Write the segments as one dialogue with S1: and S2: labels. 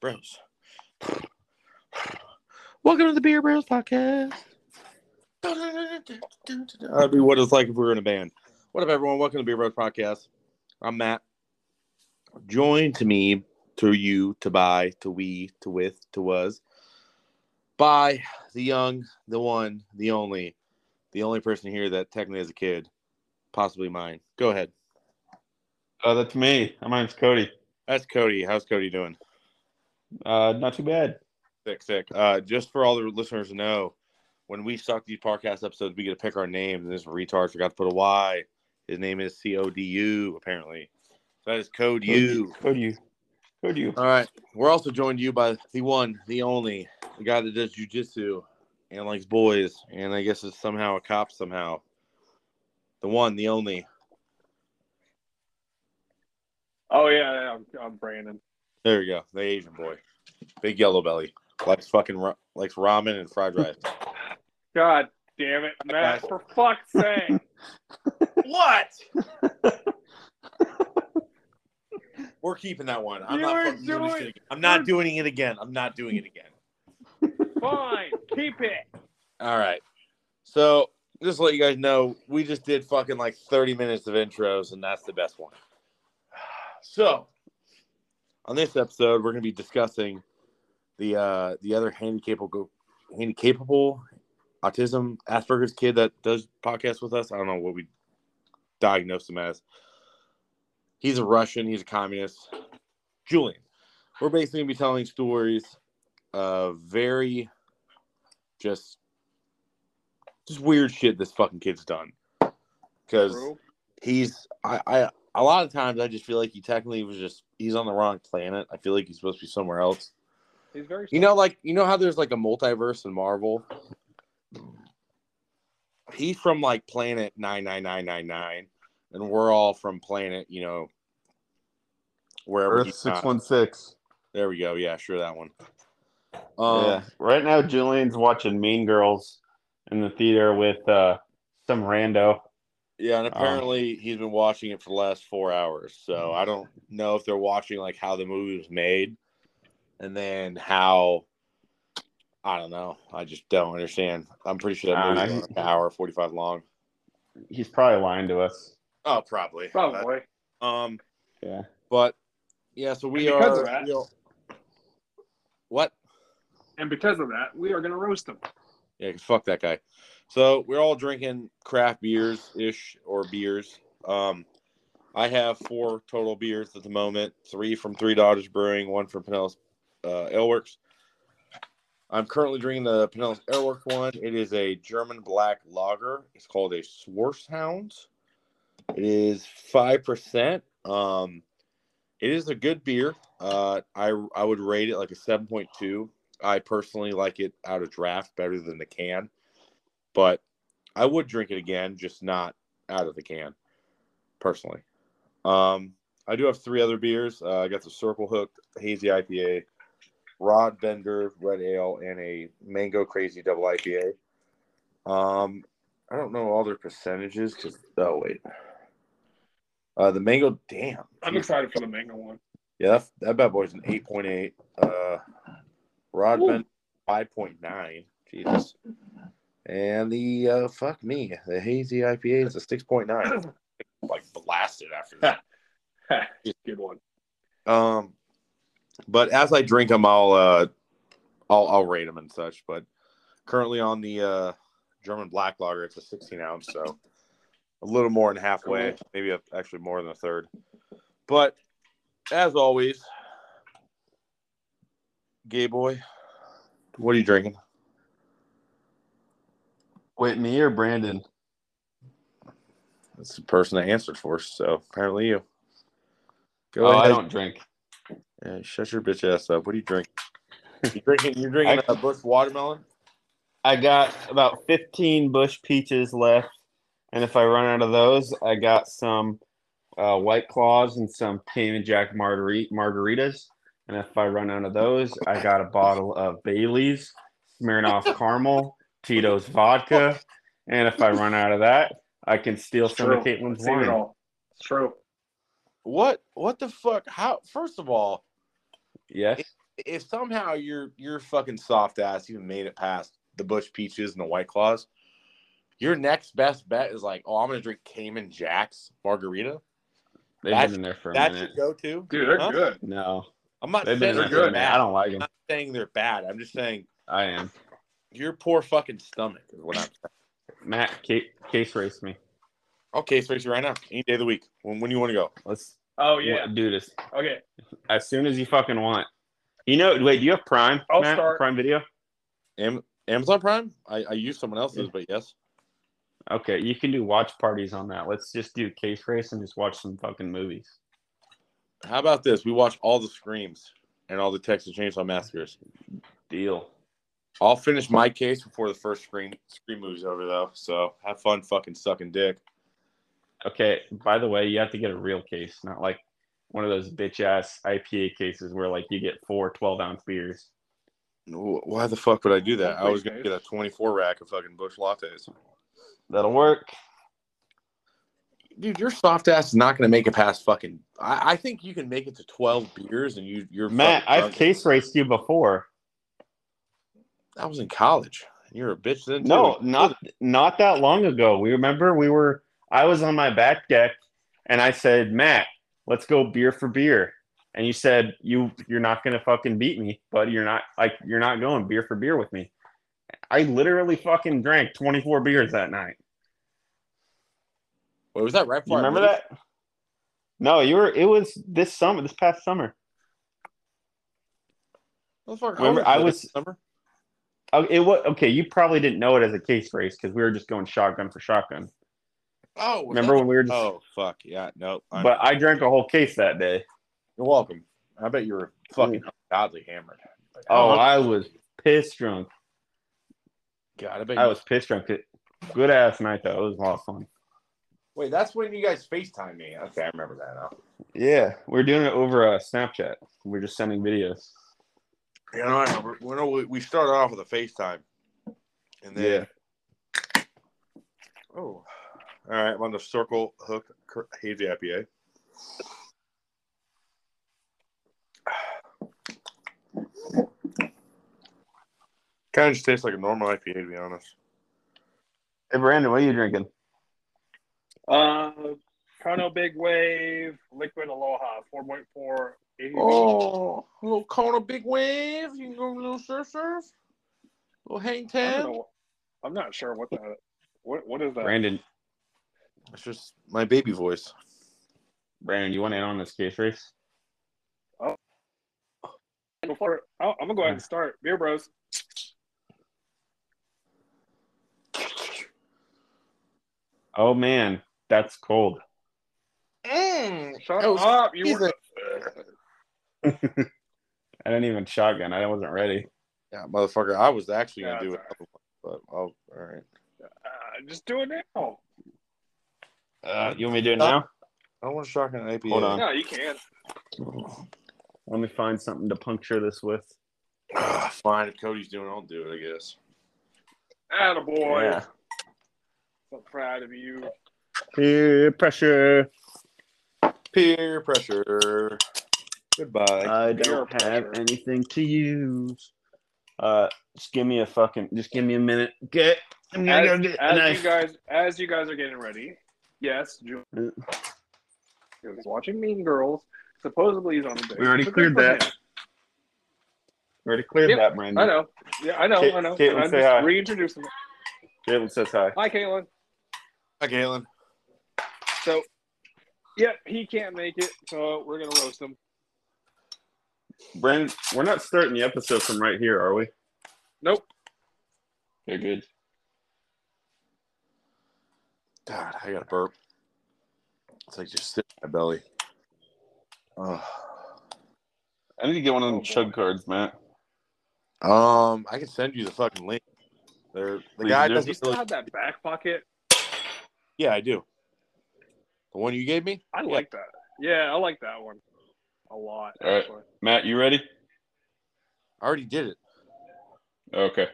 S1: Bros. Welcome to the Beer Bros podcast. That'd be what it's like if we were in a band. What up, everyone? Welcome to the Beer Bros podcast. I'm Matt. Joined to me, to you, to buy to we, to with, to was, by the young, the one, the only, the only person here that technically is a kid, possibly mine. Go ahead.
S2: Oh, that's me. My name's Cody.
S1: That's Cody. How's Cody doing?
S2: Uh, not too bad.
S1: Sick, sick. Uh, just for all the listeners to know, when we suck these podcast episodes, we get to pick our names, and this retard forgot to put a Y. His name is C O D U, apparently. So that is Code U.
S2: Code you. Code you.
S1: All right. We're also joined you by the one, the only, the guy that does jujitsu and likes boys, and I guess is somehow a cop somehow. The one, the only.
S3: Oh yeah, yeah, I'm, I'm Brandon.
S1: There you go, the Asian boy, big yellow belly, likes fucking ra- likes ramen and fried rice.
S3: God damn it, Matt! For fuck's sake!
S1: what? We're keeping that one. I'm
S3: You
S1: not fucking doing this
S3: doing-
S1: shit again. I'm not doing it again. I'm not doing it again.
S3: Fine, keep it.
S1: All right. So just to let you guys know, we just did fucking like 30 minutes of intros, and that's the best one. So on this episode, we're gonna be discussing the uh the other handicapable handicapable autism Asperger's kid that does podcast with us. I don't know what we diagnosed him as. He's a Russian, he's a communist. Julian. We're basically gonna be telling stories of very just just weird shit this fucking kid's done. Because he's I, I a lot of times I just feel like he technically was just he's on the wrong planet. I feel like he's supposed to be somewhere else.
S3: He's very.
S1: You know, like you know how there's like a multiverse in Marvel. He's from like planet nine nine nine nine nine, and we're all from planet you know wherever
S2: Earth
S1: he's
S2: six
S1: not.
S2: one six.
S1: There we go. Yeah, sure that one. Um,
S2: Yeah. Right now, Julian's watching Mean Girls in the theater with uh some rando.
S1: Yeah, and
S2: Um,
S1: apparently he's been watching it for the last four hours. So I don't know if they're watching like how the movie was made, and then how. I don't know. I just don't understand. I'm pretty sure that
S2: Uh,
S1: movie's
S2: he-
S1: like an hour forty five long.
S2: He's probably lying to us.
S1: Oh, probably.
S3: Probably.
S1: Um,
S2: Yeah.
S1: but yeah, so we
S3: And because
S1: are.
S3: of that-
S1: we'll- what?
S3: And because of that, we are gonna roast him.
S1: Yeah, 'cause fuck that guy. So we're all drinking craft beers ish or beers. Um, I have four total beers at the moment. Three from Three Daughters Brewing, one from Pinellas uh, Aleworks. I'm currently drinking the Pinellas Aleworks one. It is a German black lager. It's called a Swarshound. It is five percent. Um, it is a good beer. Uh, I I would rate it like a seven point two. I personally like it out of draft better than the can, but I would drink it again, just not out of the can, personally. Um, I do have three other beers. Uh, I got the Circle Hook Hazy IPA, Rod Bender Red Ale, and a Mango Crazy Double IPA. Um, I don't know all their percentages because oh wait, uh, the mango. Damn,
S3: I'm excited for the mango one.
S1: yeah, that, that bad boy's an eight point eight. Uh, Rod
S3: Ooh.
S1: Bender five point nine. Jesus. And the uh, fuck me, the hazy IPA is a six point nine. like blasted after that.
S3: Good one.
S1: Um, but as I drink them, I'll uh, I'll I'll rate them and such. But currently on the uh, German Black Lager, it's a 16 ounce, so a little more than halfway, maybe a, actually more than a third. But as always, gay boy, what are you drinking?
S2: Wait, me or Brandon?
S1: That's the person that answered for so apparently you. Go
S2: oh, I don't drink.
S1: Yeah, shut your bitch ass up. What are you drinking? You drinking? You're drinking a Busch watermelon.
S2: I got about 15 Busch peaches left. And if I run out of those, I got some uh, White Claws and some Cayman Jack margarita, margaritas. And if I run out of those, I got a bottle of Bailey's, Smirnoff Caramel, Tito's Vodka. And if I run out of that, I can steal
S3: It's
S2: some of
S3: true.
S2: Caitlin's
S3: I've seen it
S2: wine.
S3: It's true.
S1: What? What the fuck? How? First of all,
S2: Yes.
S1: if somehow your your fucking soft ass even made it past the Busch Peaches and the White Claws, your next best bet is like, oh, I'm gonna drink Cayman Jack's margarita.
S2: They've
S1: That's-
S2: been in there for a
S1: That's
S2: minute.
S1: your go-to.
S3: Dude, they're
S1: Huh?
S3: good.
S2: No,
S1: I'm not
S2: they've
S1: saying they're
S2: there for a
S3: good,
S2: minute.
S1: bad.
S2: I don't like
S1: I'm
S2: them.
S1: not saying they're bad. I'm just saying
S2: I am.
S1: your poor fucking stomach is what I'm saying.
S2: Matt, case, case race me.
S1: Okay, space you right now. Any day of the week. When when you want to go.
S2: Let's
S3: Oh yeah.
S2: do this
S3: Okay.
S2: as soon as you fucking want. You know, wait, do you have Prime?
S3: I'll
S2: Matt?
S3: start.
S2: Prime Video.
S1: Am- Amazon Prime? I, I use someone else's, but yes.
S2: Okay, you can do watch parties on that. Let's just do case race and just watch some fucking movies.
S1: How about this? We watch all the screams and all the Texas Chainsaw Massacres.
S2: Deal.
S1: I'll finish my case before the first screen screen movie's over though. So have fun fucking sucking dick.
S2: Okay. By the way, you have to get a real case, not like one of those bitch ass IPA cases where like you get four 12 ounce beers.
S1: Why the fuck would I do that? I was gonna get a 24 rack of fucking Busch lattes.
S2: That'll work.
S1: Dude, your soft ass is not gonna make it past fucking. I, I think you can make it to 12 beers and you you're
S2: Matt, I've case raced you before.
S1: I was in college. You're a bitch then. Too.
S2: No, not not that long ago. We remember we were I was on my back deck and I said, Matt, let's go beer for beer. And you said you you're not gonna fucking beat me, but you're not like you're not going beer for beer with me. I literally fucking drank 24 beers that night.
S1: What was that right
S2: You
S1: before?
S2: Remember that? No, you were it was this summer, this past summer. Remember, I was-
S1: summer.
S2: Oh, it was okay. You probably didn't know it as a case race because we were just going shotgun for shotgun.
S1: Oh,
S2: Remember
S1: that-
S2: when we were just?
S1: Oh fuck yeah, no. I'm-
S2: but I drank a whole case that day.
S1: you're welcome. I bet you were fucking godly hammered.
S2: Oh, I was pissed drunk.
S1: God, I bet
S2: I
S1: you
S2: was pissed drunk. Good ass night though. It was a lot of fun.
S1: Wait, that's when you guys FaceTime me. Okay, I remember that now.
S2: Yeah, we're doing it over uh, Snapchat. We're just sending videos.
S1: Yeah, know, I remember. When we, we started off with a FaceTime, and then oh, all right, I'm on the Circle Hook Cur- Hazy IPA. Kind of just tastes like a normal IPA, to be honest.
S2: Hey Brandon, what are you drinking?
S3: Uh, Kona Big Wave Liquid Aloha 4.4 ABV.
S1: Oh, a little Kona big wave. You can go a little surf surf. little hang
S3: I don't
S1: ten.
S3: I'm not sure what that. What what is that?
S2: Brandon,
S1: It's just my baby voice.
S2: Brandon, you want in on this case race?
S3: Oh, Before oh, I'm gonna go ahead and start. Beer Bros.
S2: Oh man, that's cold.
S1: Mm,
S3: Shut
S1: that was
S3: up! You were,
S2: I didn't even shotgun. I wasn't ready.
S1: Yeah, motherfucker. I was actually gonna
S3: Yeah,
S1: do
S3: it's
S1: it, but oh, all right.
S3: uh, just do it now.
S2: Uh, you want me to do it now?
S1: I don't want to shotgun an IPA.
S2: Hold on.
S3: No, you can.
S2: Let me find something to puncture this with.
S1: Ah, Fine, if Cody's doing, it, I'll do it. I guess.
S3: Attaboy.
S2: Yeah.
S3: So proud of you.
S2: Peer pressure.
S1: Peer pressure. Goodbye.
S2: I
S3: Peer
S2: don't have anything to use. Uh, just give me a fucking. Just give me a minute. Get. I'm gonna go
S3: As,
S2: get a
S3: as
S2: knife.
S3: you guys, as you guys are getting ready, yes, Ju-
S2: Uh.
S3: he's watching Mean Girls. Supposedly he's on a date.
S2: We already
S3: So
S2: cleared that.
S3: him.
S2: We already cleared
S3: Yep,
S2: that, Brandon.
S3: I know. Yeah, I know.
S2: Kate-
S3: I know.
S2: Caitlin,
S3: I'm
S2: say
S3: just
S2: hi.
S3: reintroducing. it.
S2: Caitlin says hi.
S3: Hi, Caitlin.
S1: Hi, Galen.
S3: So, yeah, he can't make it, so we're gonna roast him.
S2: Brandon, we're not starting the episode from right here, are we?
S3: Nope.
S2: They're good.
S1: God, I got a burp. It's like just sitting in my belly. Oh.
S2: I need to get one of them
S3: Oh,
S2: chug cards, Matt.
S1: Um, I can send you the fucking link. There, the
S2: Please
S1: guy
S2: do.
S1: doesn't
S3: You still
S1: really.
S3: have that back pocket?
S1: Yeah, I do. The one you gave me.
S3: I
S1: Yeah.
S3: like that. Yeah, I like that one a lot.
S2: All right. Matt, you ready?
S1: I already did it.
S2: Okay.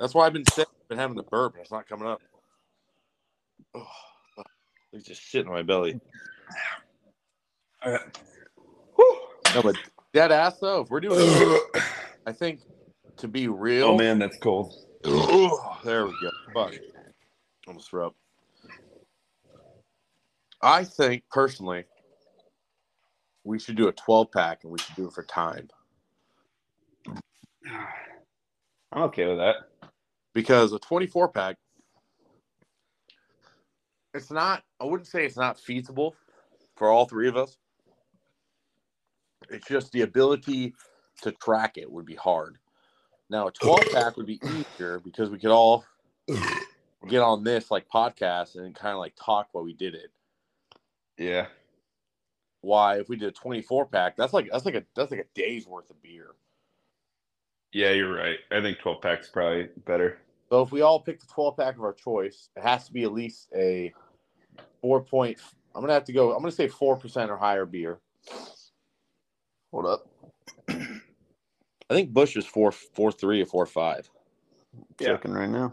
S1: That's why I've been sick. Been having the burp. and It's not coming up. Oh, fuck. it's just sitting in my belly.
S2: All right.
S1: No, but Dead ass though. If we're doing, I think to be real.
S2: Oh man, that's cold.
S1: there we go. Fuck. Almost threw up. I think personally, we should do a 12 pack and we should do it for time
S2: I'm okay with that.
S1: because a 24 pack, it's not, I wouldn't say it's not feasible for all three of us. It's just the ability to track it would be hard. Now, a 12 pack would be easier because we could all get on this like podcast and kind of like talk while we did it.
S2: Yeah.
S1: Why, if we did a 24 pack, that's like that's like a that's like a day's worth of beer.
S2: Yeah, you're right. I think 12 packs probably better.
S1: So if we all pick the 12 pack of our choice, it has to be at least a four point. I'm gonna have to go. I'm gonna say four percent or higher beer.
S2: Hold up.
S1: I think Busch is four four three or four five.
S3: Yeah.
S2: Checking right now.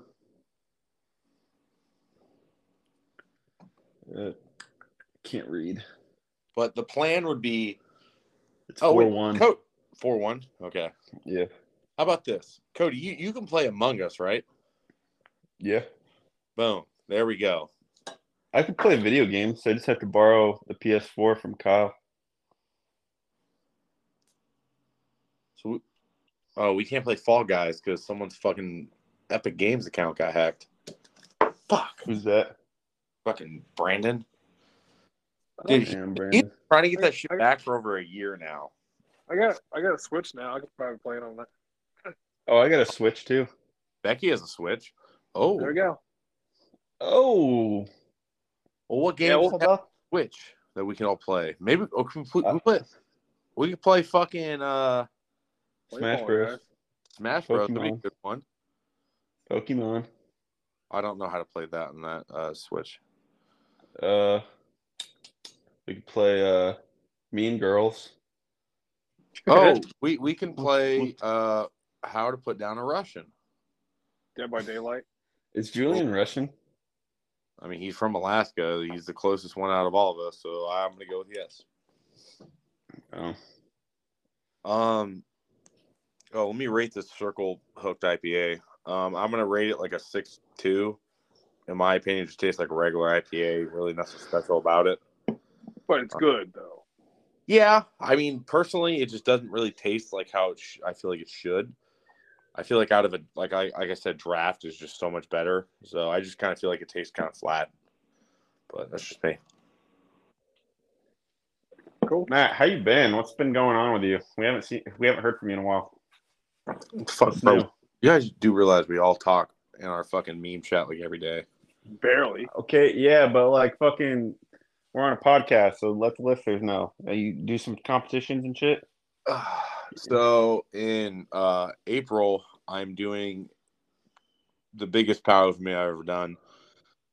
S2: Uh, can't read.
S1: But the plan would be
S2: It's
S1: oh
S2: four
S1: wait,
S2: one.
S1: Co- four one. Okay.
S2: Yeah.
S1: How about this, Cody? You you can play Among Us, right?
S2: Yeah.
S1: Boom. There we go.
S2: I could play video games. So I just have to borrow the PS4 from Kyle.
S1: So, we, oh, we can't play Fall Guys because someone's fucking Epic Games account got hacked. Fuck.
S2: Who's that?
S1: Fucking Brandon. Dude,
S3: don't-
S2: Damn,
S1: He's
S2: Brandon.
S1: trying to get that shit back for over a year now.
S3: I got I got a Switch now. I can probably play it on that.
S2: Oh, I got a Switch too.
S1: Becky has a Switch. Oh,
S3: There we go.
S2: Oh.
S1: Well, what
S3: Yeah,
S1: games
S3: well-
S1: have Switch that we can all play? Maybe oh, can we, we play. We could play fucking uh,
S2: Smash Bros.
S3: Guys.
S1: Smash Bros. Would be a
S2: Pokemon.
S1: good one.
S2: Pokemon.
S1: I don't know how to play that on that uh, Switch.
S2: Uh, we could play uh, Mean Girls.
S1: Oh, we we can play uh, how to put down a Russian.
S3: Dead by Daylight.
S2: Is Julian Russian?
S1: I mean, he's from Alaska. He's the closest one out of all of us, so I'm gonna go with yes.
S2: Oh,
S1: Um. Oh, let me rate this Circle Hooked IPA. Um, I'm gonna rate it like a six two. In my opinion, it just tastes like a regular IPA. Really nothing special about it.
S3: But it's good though.
S1: Yeah, I mean, personally, it just doesn't really taste like how it sh- I feel like it should. I feel like out of a like I like I said, draft is just so much better. So I just kind of feel like it tastes kind of flat. But that's just me.
S3: Cool.
S2: Matt, how you been? What's been going on with you? We haven't seen, we haven't heard from you in a while.
S1: Fuck,
S2: What's
S1: bro.
S2: new?
S1: You guys do realize we all talk in our fucking meme chat like every day.
S3: Barely.
S2: Okay, yeah, but like fucking, we're on a podcast, so let the listeners know. You do some competitions and shit.
S1: so in uh, April, I'm doing the biggest power for me I've ever done.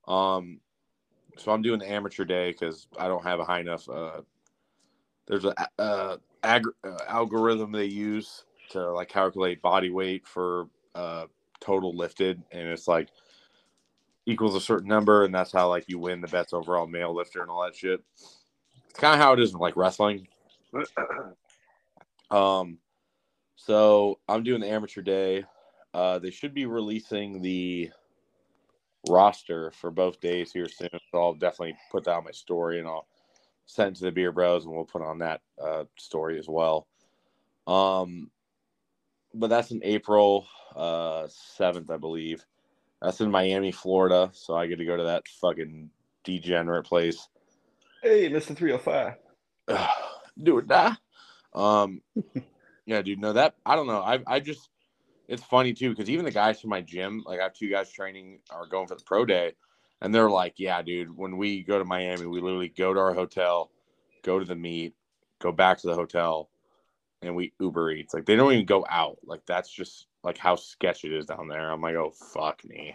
S1: Um, so I'm doing the amateur day because I don't have a high enough. Uh, there's a ag- uh, algorithm they use to like calculate body weight for uh, total lifted, and it's like equals a certain number, and that's how like you win the best overall male lifter and all that shit. It's kind of how it is in like wrestling. Um, so I'm doing the amateur day. Uh, they should be releasing the roster for both days here soon. So I'll definitely put that on my story and I'll send it to the Beer Bros and we'll put on that uh, story as well. Um, but that's in April uh, 7th, I believe. That's in Miami, Florida. So I get to go to that fucking degenerate place.
S2: Hey, Mister Three Hundred Five.
S1: do it die. Um, yeah, dude. No, that I don't know. I I just it's funny too because even the guys from my gym, like I have two guys training are going for the pro day, and they're like, "Yeah, dude. When we go to Miami, we literally go to our hotel, go to the meet, go back to the hotel, and we Uber Eats. Like they don't even go out. Like that's just like how sketch it is down there. I'm like, oh fuck me.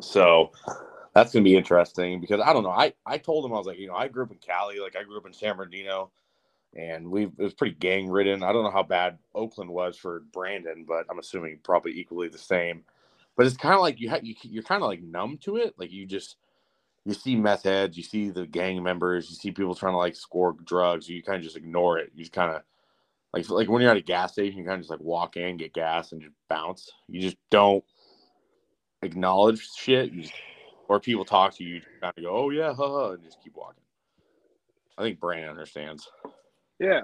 S1: So that's gonna be interesting because I don't know. I I told him I was like, you know, I grew up in Cali, like I grew up in San Bernardino, and we it was pretty gang ridden. I don't know how bad Oakland was for Brandon, but I'm assuming probably equally the same. But it's kind of like you ha- you you're kind of like numb to it. Like you just you see meth heads, you see the gang members, you see people trying to like score drugs, you kind of just ignore it. You just kind of like like when you're at a gas station, you kind of just like walk in, get gas, and just bounce. You just don't acknowledge shit. You just, or people talk to you, you kind of go, "Oh yeah, haha," and just keep walking. I think Brandon understands.
S3: Yeah.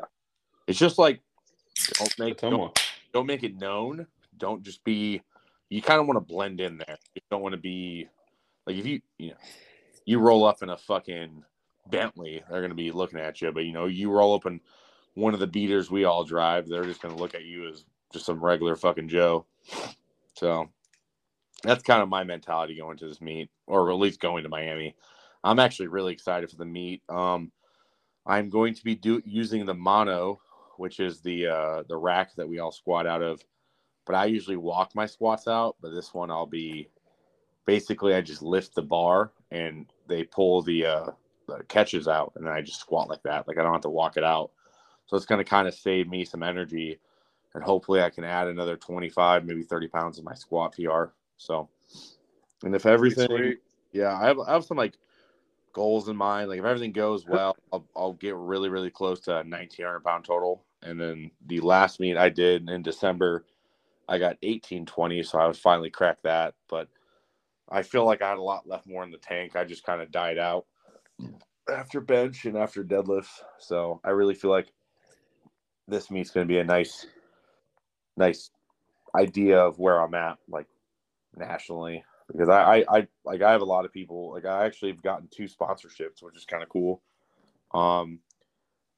S1: It's just like don't make don't, don't make it known. Don't just be. You kind of want to blend in there. You don't want to be like if you you know you roll up in a fucking Bentley, they're gonna be looking at you. But you know you roll up in one of the beaters we all drive, they're just gonna look at you as just some regular fucking Joe. So that's kind of my mentality going to this meet, or at least going to Miami. I'm actually really excited for the meet. Um, I'm going to be do, using the mono, which is the uh, the rack that we all squat out of. But I usually walk my squats out. But this one, I'll be basically I just lift the bar and they pull the, uh, the catches out, and then I just squat like that. Like I don't have to walk it out. So it's going to kind of save me some energy, and hopefully I can add another 25, maybe 30 pounds of my squat PR. So, and if everything, yeah, I have I have some like goals in mind. Like if everything goes well, I'll, I'll get really really close to 1900 pound total. And then the last meet I did in December, I got 1820, so I was finally cracked that. But I feel like I had a lot left more in the tank. I just kind of died out after bench and after deadlifts. So I really feel like this meet's going to be a nice, nice idea of where I'm at, like nationally, because I, I, I like I have a lot of people. Like I actually have gotten two sponsorships, which is kind of cool. Um,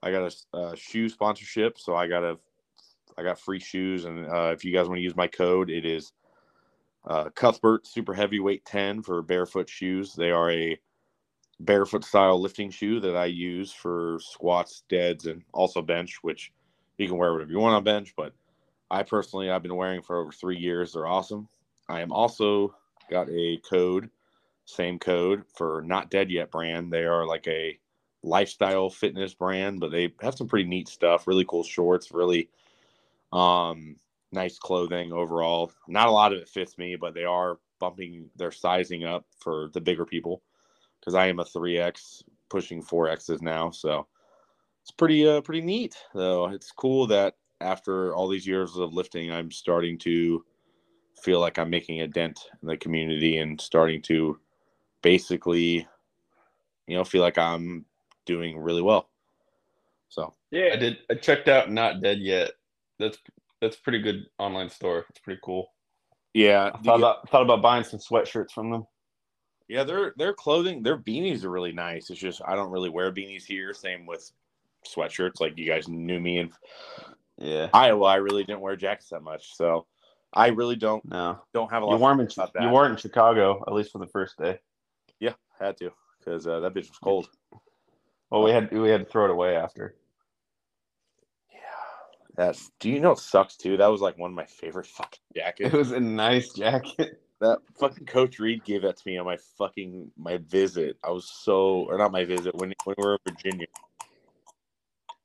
S1: I got a, a shoe sponsorship, so I got a, I got free shoes, and uh, if you guys want to use my code, it is uh, Cuthbert Super Heavyweight 10 for barefoot shoes. They are a barefoot style lifting shoe that I use for squats, deads, and also bench, which you can wear whatever you want on bench. But I personally, I've been wearing for over three years. They're awesome. I am also got a code, same code for Not Dead Yet brand. They are like a lifestyle fitness brand, but they have some pretty neat stuff. Really cool shorts, really um nice clothing overall. Not a lot of it fits me, but they are bumping their sizing up for the bigger people because I am a 3X pushing 4Xs now. So it's pretty uh pretty neat though. It's cool that after all these years of lifting, I'm starting to feel like I'm making a dent in the community and starting to basically, you know, feel like I'm doing really well. So
S3: Yeah.
S2: I did. I checked out Not Dead Yet. That's that's a pretty good online store. It's pretty cool.
S1: yeah,
S2: I thought about thought about buying some sweatshirts from them.
S1: Yeah, their their clothing, their beanies are really nice. It's just I don't really wear beanies here. Same with sweatshirts. Like you guys knew me in
S2: Yeah.
S1: Iowa, I really didn't wear jackets that much. So I really don't
S2: No.
S1: don't have a lot.
S2: You weren't in,
S1: about that.
S2: you weren't in Chicago at least for the first day.
S1: Yeah, had to because uh, that bitch was cold.
S2: Well, we had we had to throw it away after.
S1: Yeah, that's. Do you know it sucks too? That was like one of my favorite fucking jackets.
S2: It was a nice jacket.
S1: that fucking Coach Reed gave that to me on my fucking my visit. I was so or not my visit when when we were in Virginia.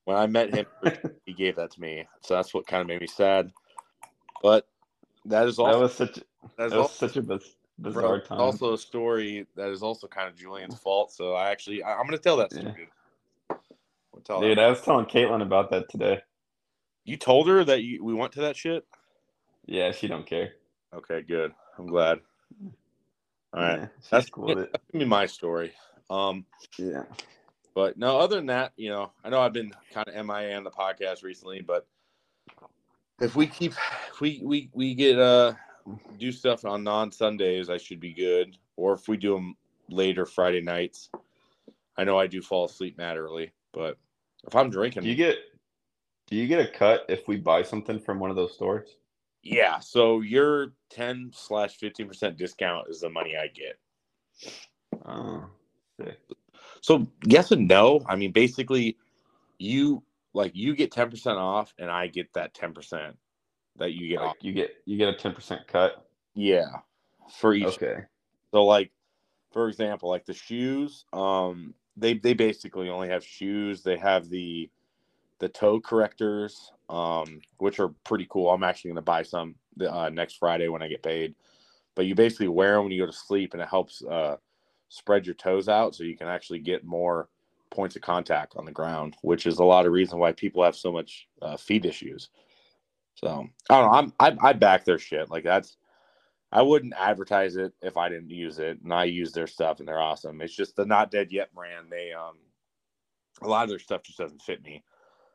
S1: When I met him, he gave that to me. So that's what kind of made me sad. But that is also That
S2: was such
S1: that
S2: that was
S1: also,
S2: such a biz- bizarre time.
S1: also a story that is also kind of Julian's fault. So I actually I, am gonna tell that story.
S2: Yeah.
S1: tell
S2: Dude,
S1: that.
S2: I was telling Caitlin about that today.
S1: You told her that you, we went to that shit.
S2: Yeah, she don't care.
S1: Okay, good. I'm glad. All right,
S2: Yeah,
S1: That's-
S2: cool with it.
S1: give me my story. Um,
S2: Yeah.
S1: But no, other than that, you know, I know I've been kind of MIA on the podcast recently, but if we keep, if we we we get uh do stuff on non Sundays, I should be good. Or if we do them later Friday nights, I know I do fall asleep mad early, but if I'm drinking,
S2: Do you get do you get a cut if we buy something from one of those stores?
S1: yeah. So your ten slash fifteen percent discount is the money I get.
S2: Oh, sick.
S1: So yes and no. I mean, basically, you like you get ten percent off, and I get that ten percent that you get off.
S2: You get you get a ten percent cut.
S1: Yeah, for each.
S2: Okay.
S1: So like, for example, like the shoes, um, they they basically only have shoes. They have the the toe correctors, um, which are pretty cool. I'm actually gonna buy some uh, next Friday when I get paid. But you basically wear them when you go to sleep, and it helps uh, spread your toes out so you can actually get more points of contact on the ground, which is a lot of reason why people have so much uh, feet issues. So I don't know. I'm I, I back their shit. Like that's I wouldn't advertise it if I didn't use it, and I use their stuff, and they're awesome. It's just the Not Dead Yet brand. They um a lot of their stuff just doesn't fit me.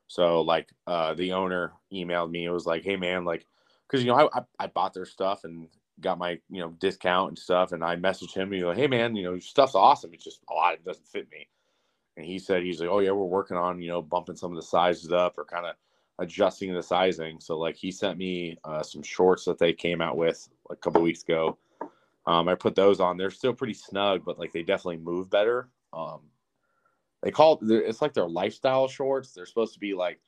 S1: So like uh the owner emailed me. It was like, hey man, like because you know I, I bought their stuff and got my you know discount and stuff, and I messaged him. You know, hey man, you know your stuff's awesome. It's just a lot. It doesn't fit me. And he said he's like, oh yeah, we're working on you know bumping some of the sizes up or kind of adjusting the sizing. So like he sent me uh, some shorts that they came out with a couple weeks ago. Um, I put those on. They're still pretty snug, but like they definitely move better. Um, they call it, it's like their lifestyle shorts. They're supposed to be like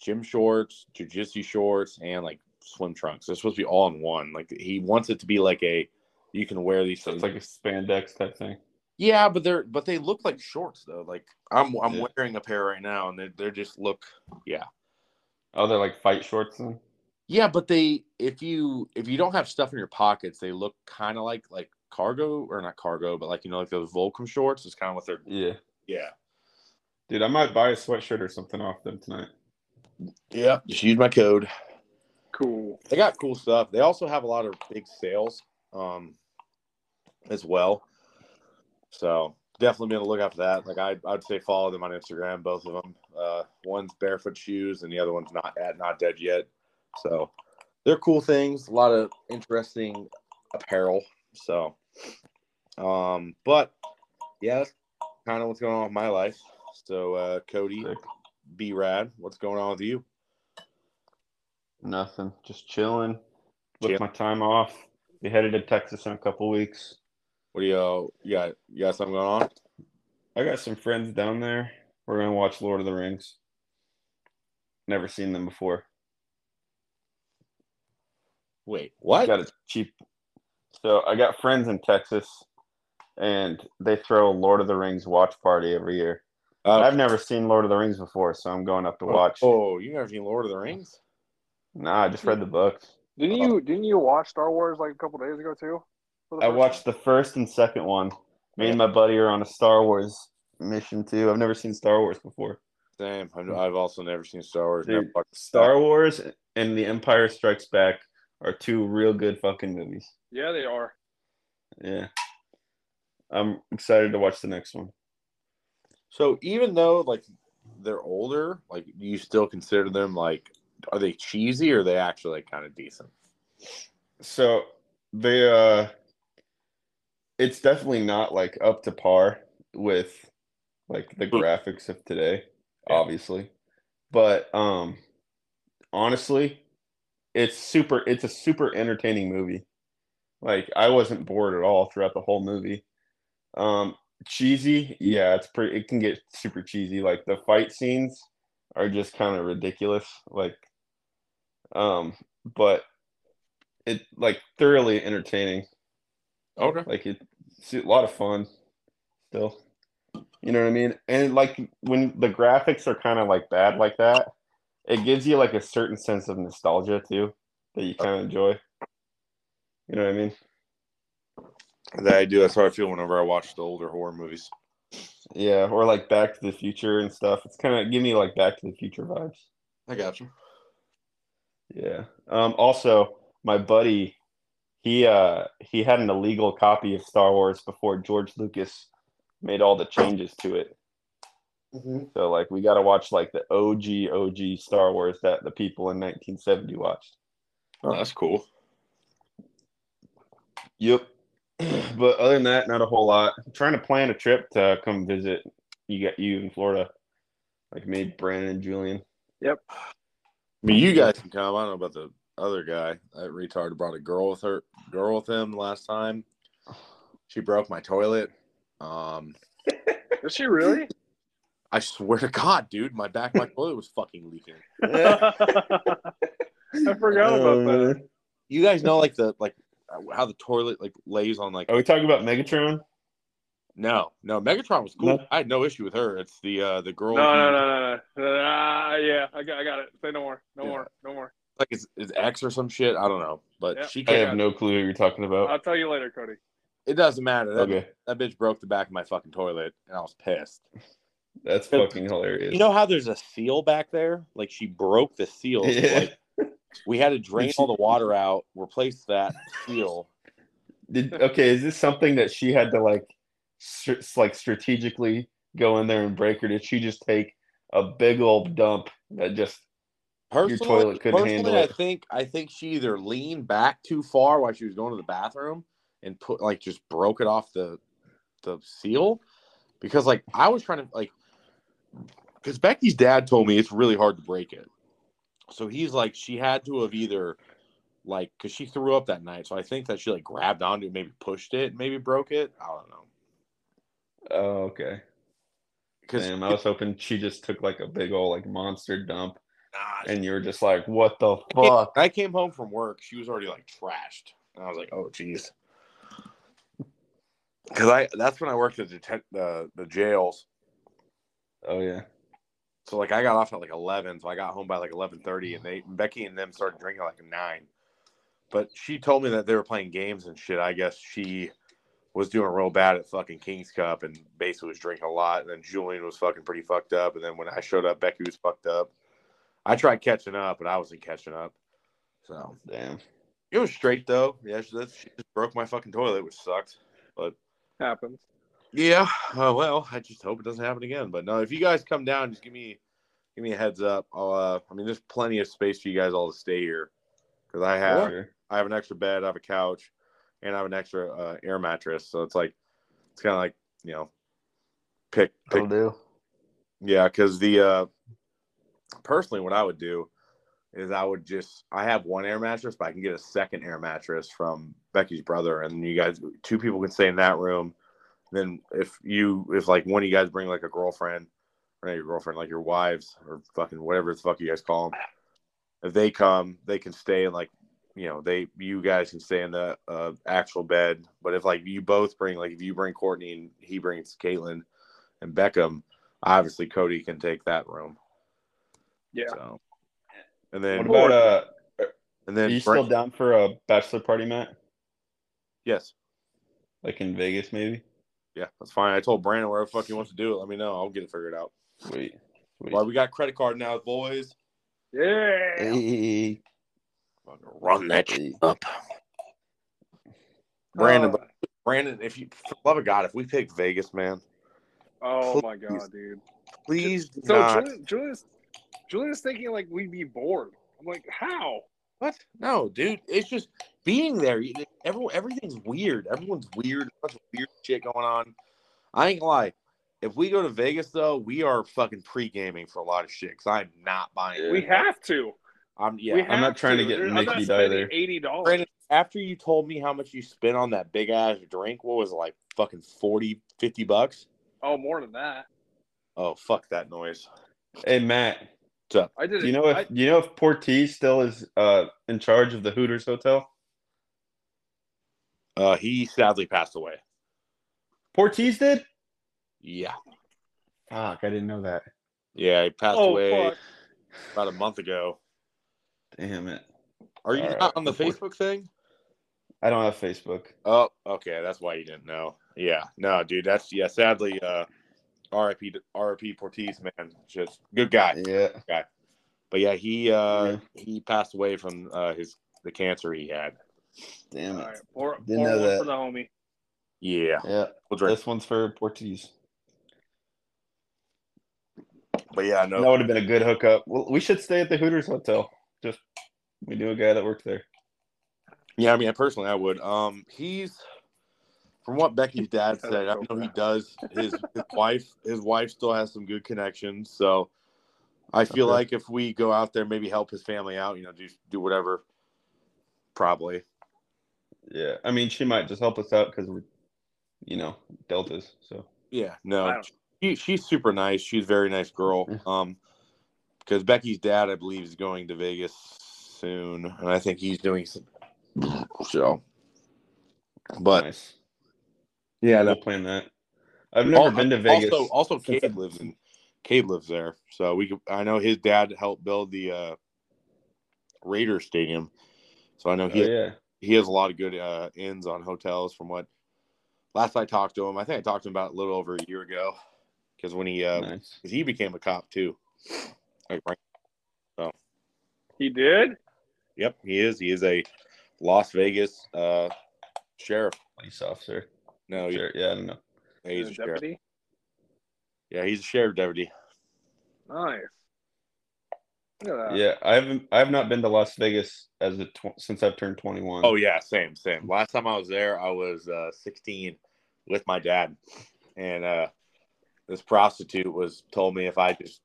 S1: gym shorts, jujitsu shorts, and like swim trunks. They're supposed to be all in one. Like he wants it to be like a you can wear these.
S2: So it's like a spandex type thing.
S1: Yeah, but they're but they look like shorts though. Like I'm I'm
S2: Yeah.
S1: wearing a pair right now, and they they just look yeah
S2: Oh, they're like fight shorts then.
S1: yeah. But they if you if you don't have stuff in your pockets, they look kind of like like cargo or not cargo, but like you know like those Volcom shorts. Is kind of what they're
S2: Yeah,
S1: yeah
S2: dude, I might buy a sweatshirt or something off them tonight.
S1: yeah. Just use my code.
S3: Cool.
S1: They got cool stuff. They also have a lot of big sales um as well. So definitely be on the lookout for that. Like I I'd say follow them on Instagram, both of them. Uh one's barefoot shoes and the other one's not at not dead yet. So they're cool things, a lot of interesting apparel. So um but yeah, that's kind of what's going on with my life. So uh Cody. B Rad, what's going on with you?
S2: Nothing, just chilling. With
S1: Chill.
S2: my time off. Be headed to Texas in a couple weeks.
S1: What do you uh, you got you got something going on?
S2: I got some friends down there. We're gonna watch Lord of the Rings. Never seen them before.
S1: Wait, what?
S2: Got a cheap. So I got friends in Texas, and they throw Lord of the Rings watch party every year.
S1: Uh,
S2: I've never seen Lord of the Rings before, so I'm going up to watch.
S1: Oh, you never seen Lord of the Rings?
S2: Nah, I just read the books.
S3: Didn't you didn't you watch Star Wars like a couple days ago too? For the
S2: I watched the first and second one. Me and my buddy are on a Star Wars mission too. I've never seen Star Wars before.
S1: Same. I've, I've also never seen Star Wars.
S2: Dude,
S1: Never watched
S2: Star Wars and The Empire Strikes Back are two real good fucking movies.
S3: Yeah, they are.
S2: Yeah. I'm excited to watch the next one.
S1: So even though like they're older, like you still consider them like are they cheesy or are they actually like kind of decent?
S2: So they uh it's definitely not like up to par with like the graphics of today,
S1: Yeah.
S2: obviously. But um honestly, it's super it's a super entertaining movie. Like I wasn't bored at all throughout the whole movie. Um cheesy, yeah, it's pretty it can get super cheesy. Like the fight scenes are just kind of ridiculous. Like um but it like thoroughly entertaining.
S1: Okay.
S2: Like it, it's a lot of fun still. You know what I mean? And like when the graphics are kind of like bad like that, it gives you like a certain sense of nostalgia too that you kind of enjoy. You know what I mean?
S1: That I do. That's how I feel whenever I watch the older horror movies.
S2: Yeah, or like Back to the Future and stuff. It's kind of give me like Back to the Future vibes.
S1: I got you.
S2: Yeah. Um also my buddy he uh he had an illegal copy of Star Wars before George Lucas made all the changes to it. So like we got to watch like the OG OG Star Wars that the people in 1970 watched.
S1: Oh, that's cool.
S2: Yep. But other than that, not a whole lot. I'm trying to plan a trip to come visit you got you in Florida. Like me, Brandon and Julian. Yep.
S1: I mean, you guys can come. I don't know about the other guy. That retard brought a girl with her, girl with him last time. She broke my toilet. Um,
S3: Is she really?
S1: I swear to God, dude, my back, my toilet was fucking leaking.
S3: I forgot about that.
S1: You guys know, like the like how the toilet like lays on like.
S2: Are we talking about Megatron?
S1: No, no, Megatron was cool.
S2: No?
S1: I had no issue with her. It's the uh the girl.
S3: No,
S1: who-
S3: no, no, no, no. Ah, yeah, I got, I got it. Say no more. No
S1: Yeah.
S3: more. No more.
S1: Like it's, it's X or some shit. I don't know, but
S3: Yeah.
S1: she
S2: I
S1: came.
S2: have no clue what you're talking about.
S3: I'll tell you later, Cody.
S1: It doesn't matter. That,
S2: Okay,
S1: that bitch broke the back of my fucking toilet, and I was pissed.
S2: that's fucking hilarious.
S1: You know how there's a seal back there? Like she broke the seal.
S2: Yeah.
S1: like, we had to drain all the water out, replace that seal.
S2: Did okay? Is this something that she had to like, str- like strategically go in there and break, or did she just take a big old dump that just?
S1: Personally,
S2: toilet couldn't
S1: personally,
S2: handle
S1: I
S2: it.
S1: think I think she either leaned back too far while she was going to the bathroom and put like just broke it off the the seal because like I was trying to like because Becky's dad told me it's really hard to break it. So he's like she had to have either like because she threw up that night. So I think that she like grabbed onto it, maybe pushed it, maybe broke it. I don't know.
S2: Oh, okay.
S1: Because
S2: I was hoping she just took like a big old like monster dump,
S1: nah,
S2: and you were just like, "What the fuck?"
S1: I came home from work. She was already like trashed, and I was like, "Oh, jeez." Because I that's when I worked at the deten- the the jails.
S2: Oh yeah.
S1: So like I got off at like eleven, so I got home by like eleven thirty, and they Becky and them started drinking like nine. But she told me that they were playing games and shit. I guess she was doing real bad at fucking King's Cup and basically was drinking a lot. And then Julian was fucking pretty fucked up. And then when I showed up, Becky was fucked up. I tried catching up, but I wasn't catching up. So
S2: Damn.
S1: it was straight though. Yeah, she, that, she just broke my fucking toilet, which sucked. But
S3: Happens.
S1: yeah, uh, well, I just hope it doesn't happen again. But no, if you guys come down, just give me give me a heads up. I'll, uh, I mean, there's plenty of space for you guys all to stay here because I have
S2: Sure.
S1: I have an extra bed, I have a couch, and I have an extra uh, air mattress. So it's like it's kind of like you know, pick pick
S2: do.
S1: yeah, because the uh personally, what I would do is I would just I have one air mattress, but I can get a second air mattress from Becky's brother, and you guys two people can stay in that room. Then if you if like one of you guys bring like a girlfriend or not your girlfriend, like your wives or fucking whatever the fuck you guys call them, if they come, they can stay in like you know they you guys can stay in the uh, actual bed. But if like you both bring like if you bring Courtney and he brings Caitlin and Beckham, obviously Cody can take that room.
S3: Yeah.
S1: So, and then
S2: What about uh?
S1: and
S2: Are
S1: then
S2: you
S1: Brent-
S2: still down for a bachelor party, Matt?
S1: yes,
S2: Like in Vegas, maybe?
S1: yeah, that's fine. I told Brandon wherever the fuck he wants to do it. Let me know. I'll get it figured out.
S2: Sweet. Sweet.
S1: Well, we got credit card now, boys.
S3: Yeah.
S2: Hey,
S1: Fucking Run that
S2: hey.
S1: up, Brandon.
S3: Uh,
S1: Brandon, if you, for the love of God, if we pick Vegas, man,
S3: oh my god, dude.
S1: please
S3: So
S1: not.
S3: Julian, Julian's Julian's thinking like we'd be bored. I'm like, how?
S1: What? No, dude. It's just being there. Everyone, everything's weird. Everyone's weird. A bunch of weird shit going on. I ain't gonna lie. If we go to Vegas though, we are fucking pre gaming for a lot of shit. Cause I'm not buying.
S2: Yeah.
S3: We have to.
S1: I'm yeah.
S3: we
S1: I'm-
S2: not trying to get
S3: dude. I'm not
S2: Mickey'd either.
S3: Eighty dollars.
S1: After you told me how much you spent on that big ass drink, what was it like fucking 40, 50 bucks?
S3: Oh, more than that.
S1: Oh fuck that noise.
S2: Hey, Matt.
S3: I did.
S2: You know if
S3: I,
S2: you know if Portis still is uh in charge of the Hooters Hotel?
S1: Uh, he sadly passed away.
S2: Portis did?
S1: Yeah,
S2: Fuck, I didn't know that.
S1: yeah, he passed
S3: oh
S1: away
S3: fuck.
S1: about a month ago.
S2: Damn it.
S1: Are you
S2: All right,
S1: not on the
S2: before-
S1: Facebook thing?
S2: I don't have Facebook.
S1: Oh, okay, that's why you didn't know. Yeah, no, dude, that's yeah. Sadly, uh, R.I.P. R.I.P. Portis, man, just good guy.
S2: Yeah. guy.
S1: But yeah, he uh
S2: Yeah.
S1: he passed away from uh his the cancer he had.
S2: Damn it.
S3: right, pour,
S2: Didn't
S3: pour
S2: know
S3: one
S2: that.
S3: for the homie.
S1: Yeah,
S2: Yeah.
S1: we'll drink.
S2: This one's for Portis.
S1: But yeah, no,
S2: That would have been a good hookup. Well, we should stay at the Hooters Hotel. Just we knew a guy that worked there.
S1: Yeah, I mean, personally, I would. Um, he's from what Becky's dad said. I
S3: so
S1: know he does. His his wife, his wife still has some good connections. So I feel
S2: Okay.
S1: like if we go out there, maybe help his family out. You know, do do whatever. Probably.
S2: Yeah. I mean, she might just help us out because we're, you know, Deltas. So
S1: Yeah. No. She, she's super nice. She's a very nice girl. Um, because Becky's dad, I believe, is going to Vegas soon, and I think he's doing some. So. But
S2: nice.
S1: Yeah,
S2: we'll plan that. I've never
S1: Al-
S2: been to Vegas.
S1: Also, also, Cade
S2: I-
S1: lives in. Cade lives there, so we. Could, I know his dad helped build the uh, Raiders stadium, so I know
S2: Oh,
S1: he
S2: yeah.
S1: he has a lot of good uh, ins on hotels from what last I talked to him, I think I talked to him about a little over a year ago, because when he uh,
S2: Nice.
S1: cause he became a cop too. Like, right.
S3: He did.
S1: Yep, he is. He is a Las Vegas uh, sheriff.
S2: Police officer.
S1: No, he-
S2: Sure. Yeah, I don't know.
S1: yeah, he's a sheriff.
S3: deputy.
S1: Yeah, he's a sheriff deputy.
S3: Nice. Look at that.
S2: Yeah, I haven't. I have not been to Las Vegas as a tw- since I've turned 21.
S1: Oh yeah, same, same. Last time I was there, I was uh, 16 with my dad, and uh, this prostitute was told me if I just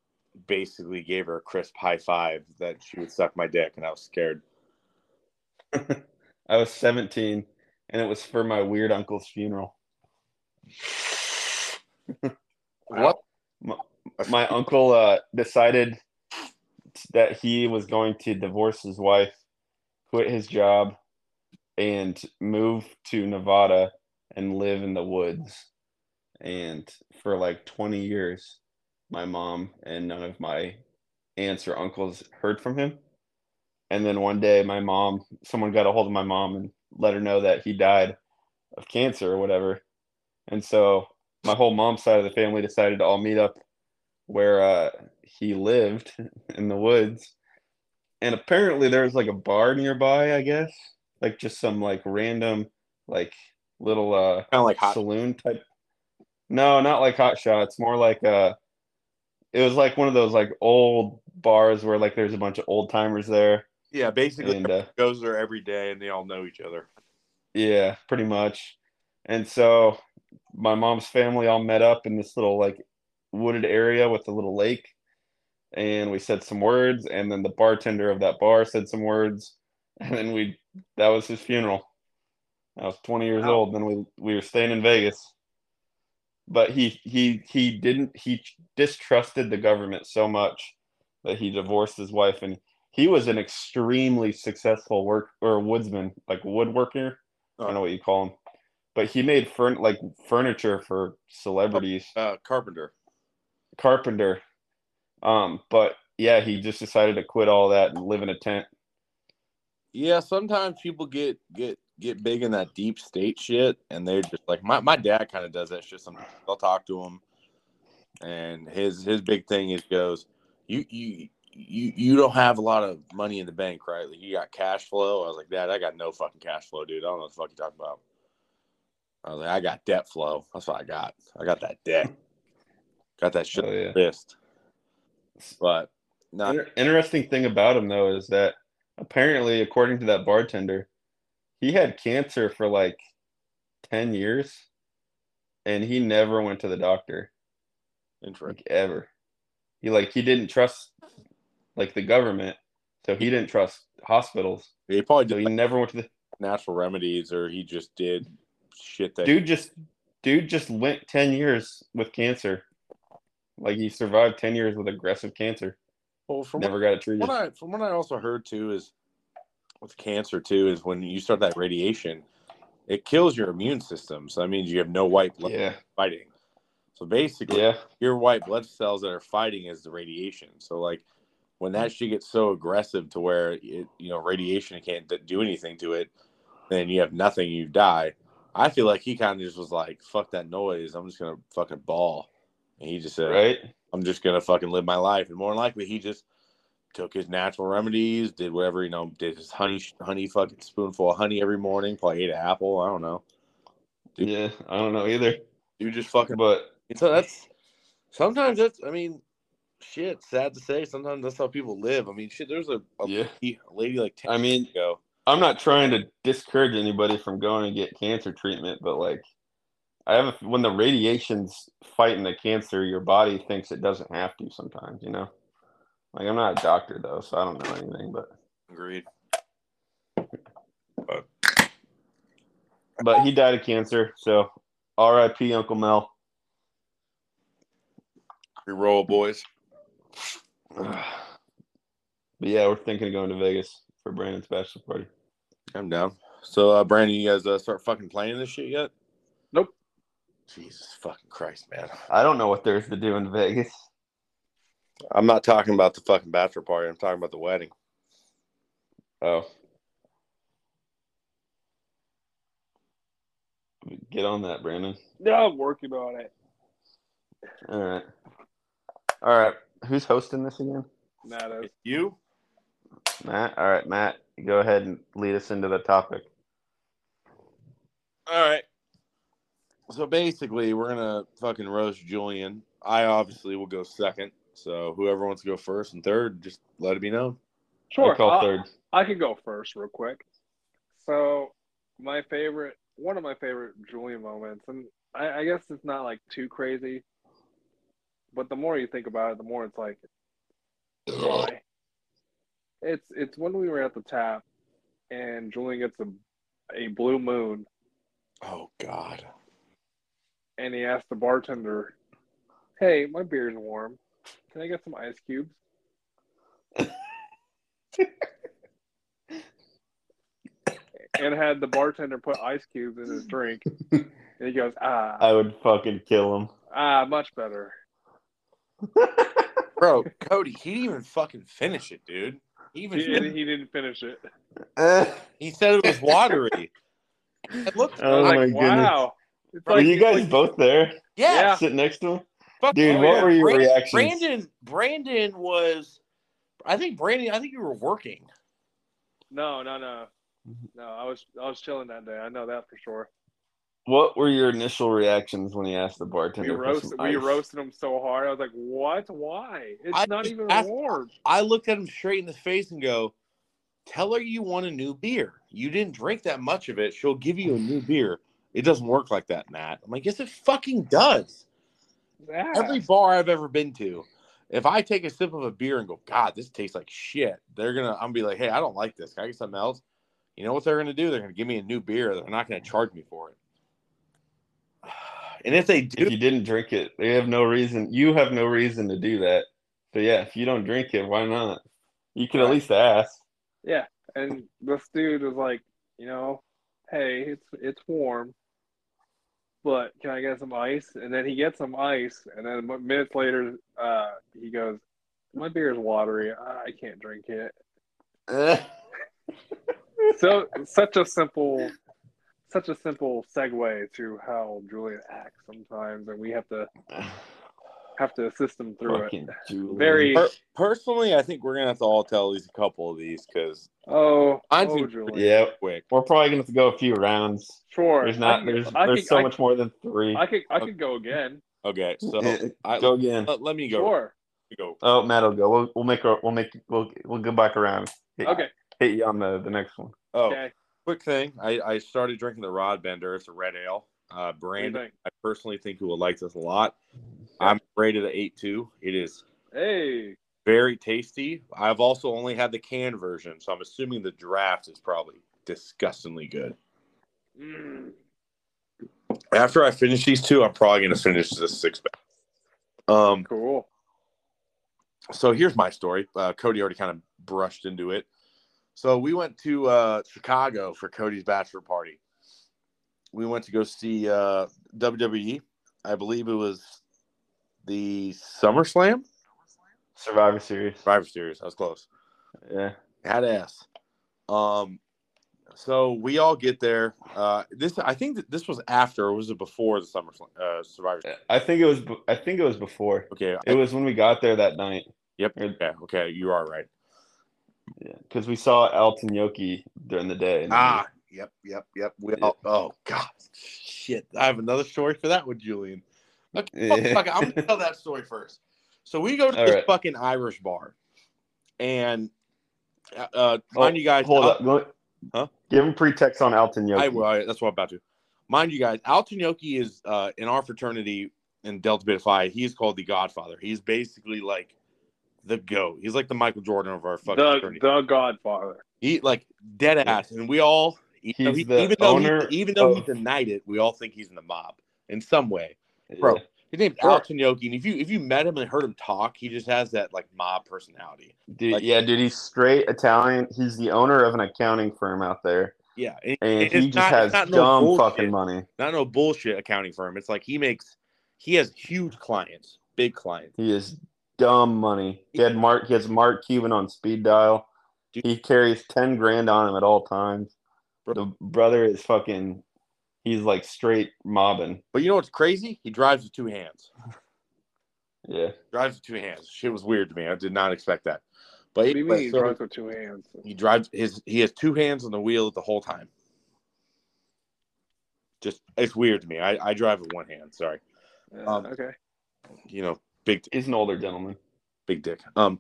S1: basically gave her a crisp high five that she would suck my dick, and I was scared.
S2: I was 17, and it was for my weird uncle's funeral.
S1: What?
S2: My uncle uh, decided that he was going to divorce his wife, quit his job, and move to Nevada and live in the woods. And for like 20 years, my mom and none of my aunts or uncles heard from him. And then one day, my mom, someone got a hold of my mom and let her know that he died of cancer or whatever. And so my whole mom's side of the family decided to all meet up where uh, he lived in the woods. And apparently there was like a bar nearby, I guess, like just some like random, like little uh,
S1: Kind of like hot.
S2: saloon type. No, not like hot shots. More like uh, it was like one of those like old bars where like there's a bunch of old timers there,
S1: Yeah, basically
S2: and uh,
S1: goes there every day, and they all know each other.
S2: Yeah, pretty much. And so my mom's family all met up in this little like wooded area with a little lake. And we said some words, and then the bartender of that bar said some words, and then we that was his funeral. I was 20 years
S3: Wow.
S2: old, then we we were staying in Vegas. But he he he didn't he distrusted the government so much that he divorced his wife and he was an extremely successful work or woodsman, like woodworker. I don't know what you call him, but he made furn like furniture for celebrities,
S1: Uh, Carpenter.
S2: carpenter. Um, but yeah, he just decided to quit all that and live in a tent.
S1: Yeah, sometimes people get get get big in that deep state shit, and they're just like my, my dad kind of does that shit. Sometimes I'll talk to him, and his his big thing is goes, you you you you don't have a lot of money in the bank, right? Like you got cash flow. I was like, Dad, I got no fucking cash flow, dude. I don't know what the fuck you talking about. I was like, I got debt flow. That's what I got. I got that debt. got that shit
S2: Oh yeah.
S1: fist. But no,
S2: Inter- interesting thing about him though is that apparently, according to that bartender, he had cancer for like ten years, and he never went to the doctor.
S1: interesting.
S2: like ever. He like he didn't trust like the government, so he didn't trust hospitals.
S1: He probably
S2: So
S1: did
S2: he
S1: like,
S2: never went to the
S1: natural remedies, or he just did shit that
S2: dude. Just dude just went ten years with cancer. Like he survived ten years with aggressive cancer.
S1: Well, from
S2: Never got it treated.
S1: what I from what I also heard too is with cancer too is when you start that radiation, it kills your immune system. So that means you have no white blood
S2: Yeah,
S1: fighting. So basically,
S2: yeah,
S1: your white blood cells that are fighting is the radiation. So like when hmm. that shit gets so aggressive to where it you know radiation can't do anything to it, then you have nothing. You die. I feel like he kind of just was like, "Fuck that noise. I'm just gonna fucking ball," and he just said,
S2: right.
S1: I'm just gonna fucking live my life. And more than likely, he just took his natural remedies, did whatever you know, did his honey, honey fucking spoonful of honey every morning. Probably ate an apple. I don't know. Dude.
S2: Yeah, I don't know either.
S1: You just fucking.
S2: But
S1: So that's sometimes that's. I mean, shit. Sad to say, sometimes that's how people live. I mean, shit. There's a, a
S2: yeah,
S1: lady, a lady like ten
S2: I mean,
S1: ago.
S2: I'm not trying to discourage anybody from going and get cancer treatment, but like, I have a, when the radiation's fighting the cancer, your body thinks it doesn't have to sometimes, you know. Like I'm not a doctor though, so I don't know anything, but
S1: Agreed.
S2: But, but he died of cancer, so R.I.P. Uncle Mel.
S1: We roll, boys.
S2: But yeah, we're thinking of going to Vegas for Brandon's bachelor party.
S1: I'm down. So, uh, Brandon, you guys uh, start fucking playing this shit yet?
S3: Nope.
S1: Jesus fucking Christ, man.
S2: I don't know what there's to do in Vegas.
S1: I'm not talking about the fucking bachelor party. I'm talking about the wedding.
S2: Oh. Get on that, Brandon.
S3: No, I'm working on it.
S2: All right. All right. Who's hosting this again?
S3: That is.
S1: Uh, you?
S2: Matt. All right, Matt. Go ahead and lead us into the topic.
S1: All right. So basically, we're gonna fucking roast Julian. I obviously will go second. So whoever wants to go first and third, just let it be known.
S3: Sure.
S2: I call
S3: I'll-
S2: third.
S3: I can go first real quick. So my favorite, one of my favorite Julian moments, and I, I guess it's not like too crazy, but the more you think about it, the more it's like, why? It's it's when we were at the tap, and Julian gets a a blue moon,
S1: Oh God.
S3: and he asked the bartender, "Hey, my beer's warm. Can I get some ice cubes?" and had the bartender put ice cubes in his drink, and he goes, "Ah,
S2: I would fucking kill him.
S3: ah, much better."
S1: Bro, Cody, he didn't even fucking finish it, dude. He even
S3: He, he didn't finish it.
S1: he said it was watery. It looked
S2: Oh
S3: like,
S2: my goodness.
S3: wow. It's
S2: Were
S3: like,
S2: you guys
S3: like-
S2: both there?
S1: yeah.
S3: Yeah.
S2: Sitting next to him?
S1: Fuck
S2: Dude,
S1: oh,
S2: what
S1: yeah.
S2: were your
S1: Bran-
S2: reactions?
S1: Brandon, Brandon was. I think Brandon. I think you were working.
S3: no, no, no, no. I was I was chilling that day. I know that for sure.
S2: What were your initial reactions when he asked the
S3: We
S2: bartender? some
S3: we roasted him so hard. I was like, "What? Why? It's
S1: I
S3: not even
S1: asked-
S3: warm."
S1: I looked at him straight in the face and go, "Tell her you want a new beer. You didn't drink that much of it. She'll give you a new beer." It doesn't work like that, Matt. I'm like, yes, it fucking does.
S3: Yeah.
S1: Every bar I've ever been to, if I take a sip of a beer and go, God, this tastes like shit, they're gonna I'm gonna be like, hey, I don't like this. Can I get something else? You know what they're gonna do? They're gonna give me a new beer. They're not gonna charge me for it. And if they do,
S2: If you didn't drink it, they have no reason. You have no reason to do that. So yeah, if you don't drink it, why not? You can at least ask.
S3: Yeah, and this dude was like, you know, hey, it's it's warm, but can I get some ice? And then he gets some ice, and then minutes later, uh, he goes, my beer is watery. I can't drink it. So such a simple, such a simple segue to how Julian acts sometimes, and we have to have to assist him through it.
S2: Julian.
S3: Very-
S1: per- personally, I think we're gonna have to all tell these a couple of these because
S3: Oh,
S1: Mine's
S3: oh, Julian.
S2: Yeah,
S1: quick.
S2: we're probably gonna have to go a few rounds.
S3: Sure.
S2: There's not.
S3: can-
S2: There's
S3: I
S2: there's
S3: can-
S2: so
S3: I-
S2: much more than three.
S3: I could I could go again.
S1: Okay, so I,
S2: go again.
S1: let, let me go.
S3: Sure.
S1: Go.
S2: Oh, Matt will go. We'll, we'll make our, we'll make we'll we'll go back around. Hit,
S3: Okay.
S2: hit you on the the next one.
S1: Oh,
S3: Okay.
S1: Quick thing. I, I started drinking the Rod Bender. It's a red ale. Uh, Brandon. I personally think you will like this a lot. I'm rated at eight two. It is
S3: Hey.
S1: very tasty. I've also only had the can version, so I'm assuming the draft is probably disgustingly good.
S3: Mm.
S1: After I finish these two, I'm probably gonna finish this six pack. Um,
S3: Cool.
S1: so here's my story. Uh, Cody already kind of brushed into it. So we went to uh, Chicago for Cody's bachelor party. We went to go see uh, WWE. I believe it was the SummerSlam
S2: Survivor Series.
S1: Survivor Series. I was close.
S2: Yeah.
S1: Had ass. Um, so we all get there. Uh, this I think that this was after, or was it before the SummerSlam uh, Survivor? Series?
S2: I think it was. I think it was before.
S1: Okay.
S2: It was when we got there that night.
S1: yep. Okay. Okay. You are right.
S2: Yeah, because we saw Elton Yoki during the day.
S1: Ah, yep, yep, yep. We all, oh god, shit. I have another story for that one, Julian. Okay, fuck,
S2: Yeah.
S1: fuck I'm gonna tell that story first. So we go to
S2: All
S1: this
S2: right.
S1: fucking Irish bar, and uh, uh
S2: Oh,
S1: mind you guys,
S2: hold up.
S1: Huh?
S2: Give him pretext on Elton Yoki.
S1: I will. I- That's what I'm about to. Mind you guys, Alton Yoki is uh, in our fraternity in Delta Beta Phi. He's called the Godfather. He's basically like the goat. He's like the Michael Jordan of our fucking
S3: The
S1: fraternity.
S3: the Godfather.
S1: He like dead ass, and we all even though,
S2: He's
S1: he,
S2: the
S1: even though
S2: owner
S1: he, even though he
S2: of-
S1: denied it, we all think he's in the mob in some way.
S2: Yeah.
S1: Bro, his name's
S3: Sure.
S1: Alton Yoki, and if you if you met him and heard him talk, he just has that like mob personality.
S2: Dude,
S1: Like-
S2: yeah, dude, he's straight Italian. He's the owner of an accounting firm out there,
S1: Yeah, and,
S2: and
S1: and
S2: he just
S1: not-
S2: has
S1: it's not no
S2: dumb fucking money.
S1: not no bullshit accounting firm. It's like he makes he has huge clients, big clients.
S2: He is dumb money. He had Mark. He has Mark Cuban on speed dial.
S1: Dude.
S2: He carries ten grand on him at all times.
S1: Bro.
S2: The brother is fucking. he's like straight mobbing.
S1: But you know what's crazy? He drives with two hands.
S2: Yeah.
S1: Drives with two hands. Shit was weird to me. I did not expect that. But
S3: What do you
S1: anyway,
S3: mean he
S1: so
S3: drives with two hands?
S1: he drives his he has two hands on the wheel the whole time. Just it's weird to me. I, I drive with one hand. Sorry,
S3: Yeah,
S1: Um,
S3: okay.
S1: you know, big
S2: He's an older gentleman.
S1: big dick. Um,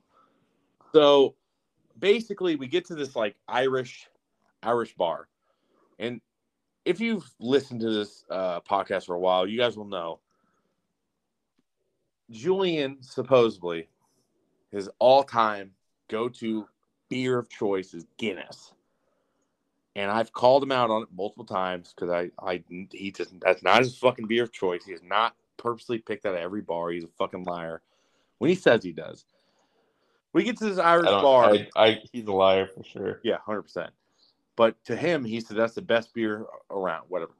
S1: so basically, we get to this like Irish Irish bar, and if you've listened to this uh, podcast for a while, you guys will know Julian supposedly his all-time go-to beer of choice is Guinness. And I've called him out on it multiple times because I, I, he just that's not his fucking beer of choice. He is not purposely picked that at every bar. He's a fucking liar when he says he does. We get to this Irish
S2: don't,
S1: bar.
S2: I, I, he's a liar for sure.
S1: Yeah, hundred percent. But to him, he said that's the best beer around. Whatever.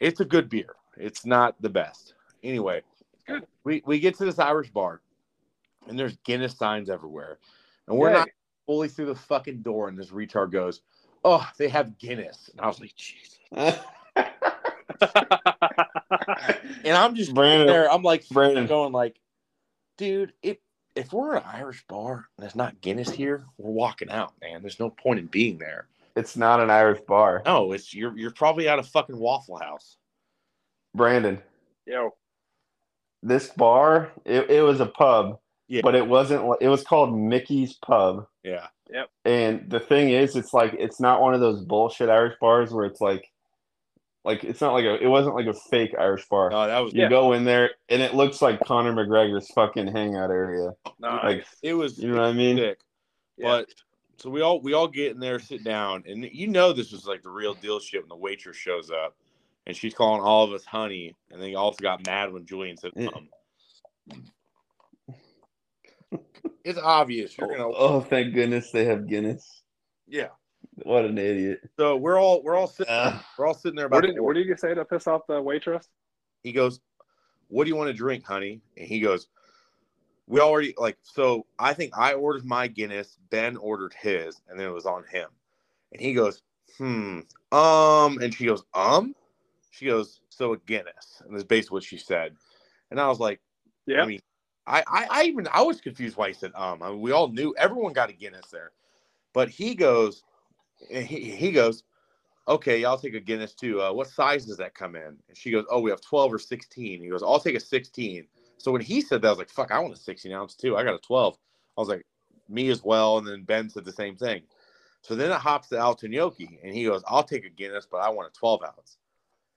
S1: It's a good beer. It's not the best. Anyway,
S3: Good.
S1: we we get to this Irish bar, and there's Guinness signs everywhere, and we're
S3: Yay.
S1: not fully through the fucking door, and this retard goes, "Oh, they have Guinness," and I was like, "Jesus!" And I'm just
S2: Brandon,
S1: there. I'm like
S2: Brandon.
S1: going like, dude, if if we're an Irish bar and there's not Guinness here, we're walking out, man. There's no point in being there.
S2: it's not an Irish bar.
S1: No, it's you're you're probably at a fucking Waffle House.
S2: Brandon,
S3: Yo,
S2: this bar, it, it was a pub,
S1: Yeah.
S2: but it wasn't. It was called Mickey's Pub.
S1: Yeah. Yep.
S2: And the thing is, it's like it's not one of those bullshit Irish bars where it's like, like it's not like a. It wasn't like a fake Irish bar.
S1: No, that was
S2: you
S3: Yeah.
S2: go in there and it looks like Conor McGregor's fucking hangout area.
S3: nice.
S2: Like
S1: it was
S2: you know what I mean?
S1: sick.
S3: Yeah.
S1: But so we all we all get in there, sit down, and you know this was like the real deal shit when the waitress shows up and she's calling all of us honey, and then he also got mad when Julian said
S2: Yeah.
S1: um. It's obvious you're gonna
S2: Oh, thank goodness they have Guinness.
S1: yeah.
S2: What an idiot.
S1: So we're all we're all sitting
S2: Ugh.
S1: we're all sitting there
S3: what did what did you say to piss off the waitress?
S1: he goes, "What do you want to drink, honey?" And he goes, "We already like so. I think I ordered my Guinness. Ben ordered his, and then it was on him." And he goes, "Hmm, um." And she goes, "Um." She goes, "So a Guinness," and that's basically what she said. And I was like,
S3: Yeah.
S1: I mean, I, I, I even I was confused why he said um. I mean, we all knew everyone got a Guinness there, but he goes, and he he goes, okay, I'll take a Guinness too. Uh, what size does that come in? And she goes, oh, we have twelve or sixteen. He goes, I'll take a sixteen. So when he said that, I was like, fuck, I want a sixteen ounce too. I got a twelve. I was like, me as well. And then Ben said the same thing. So then it hops to Altonyoki, and he goes, I'll take a Guinness, but I want a twelve ounce.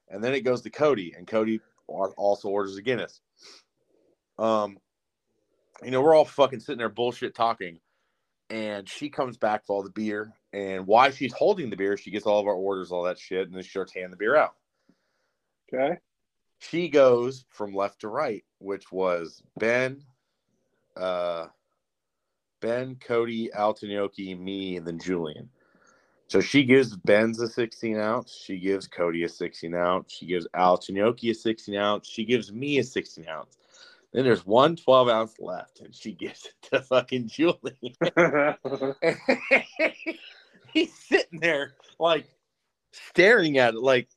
S1: And then it goes to Cody, and Cody also orders a Guinness. Um, you know, we're all fucking sitting there bullshit talking, and she comes back with all the beer. And while she's holding the beer, she gets all of our orders, all that shit, and then she starts handing the beer out.
S3: Okay.
S1: She goes from left to right, which was Ben, uh, Ben, Cody, Altonyoki, me, and then Julian. So she gives Ben's a 16 ounce. She gives Cody a 16 ounce. She gives Altonyoki a 16 ounce. She gives me a 16 ounce. Then there's one 12 ounce left, and she gives it to fucking Julian. He's sitting there like staring at it, like,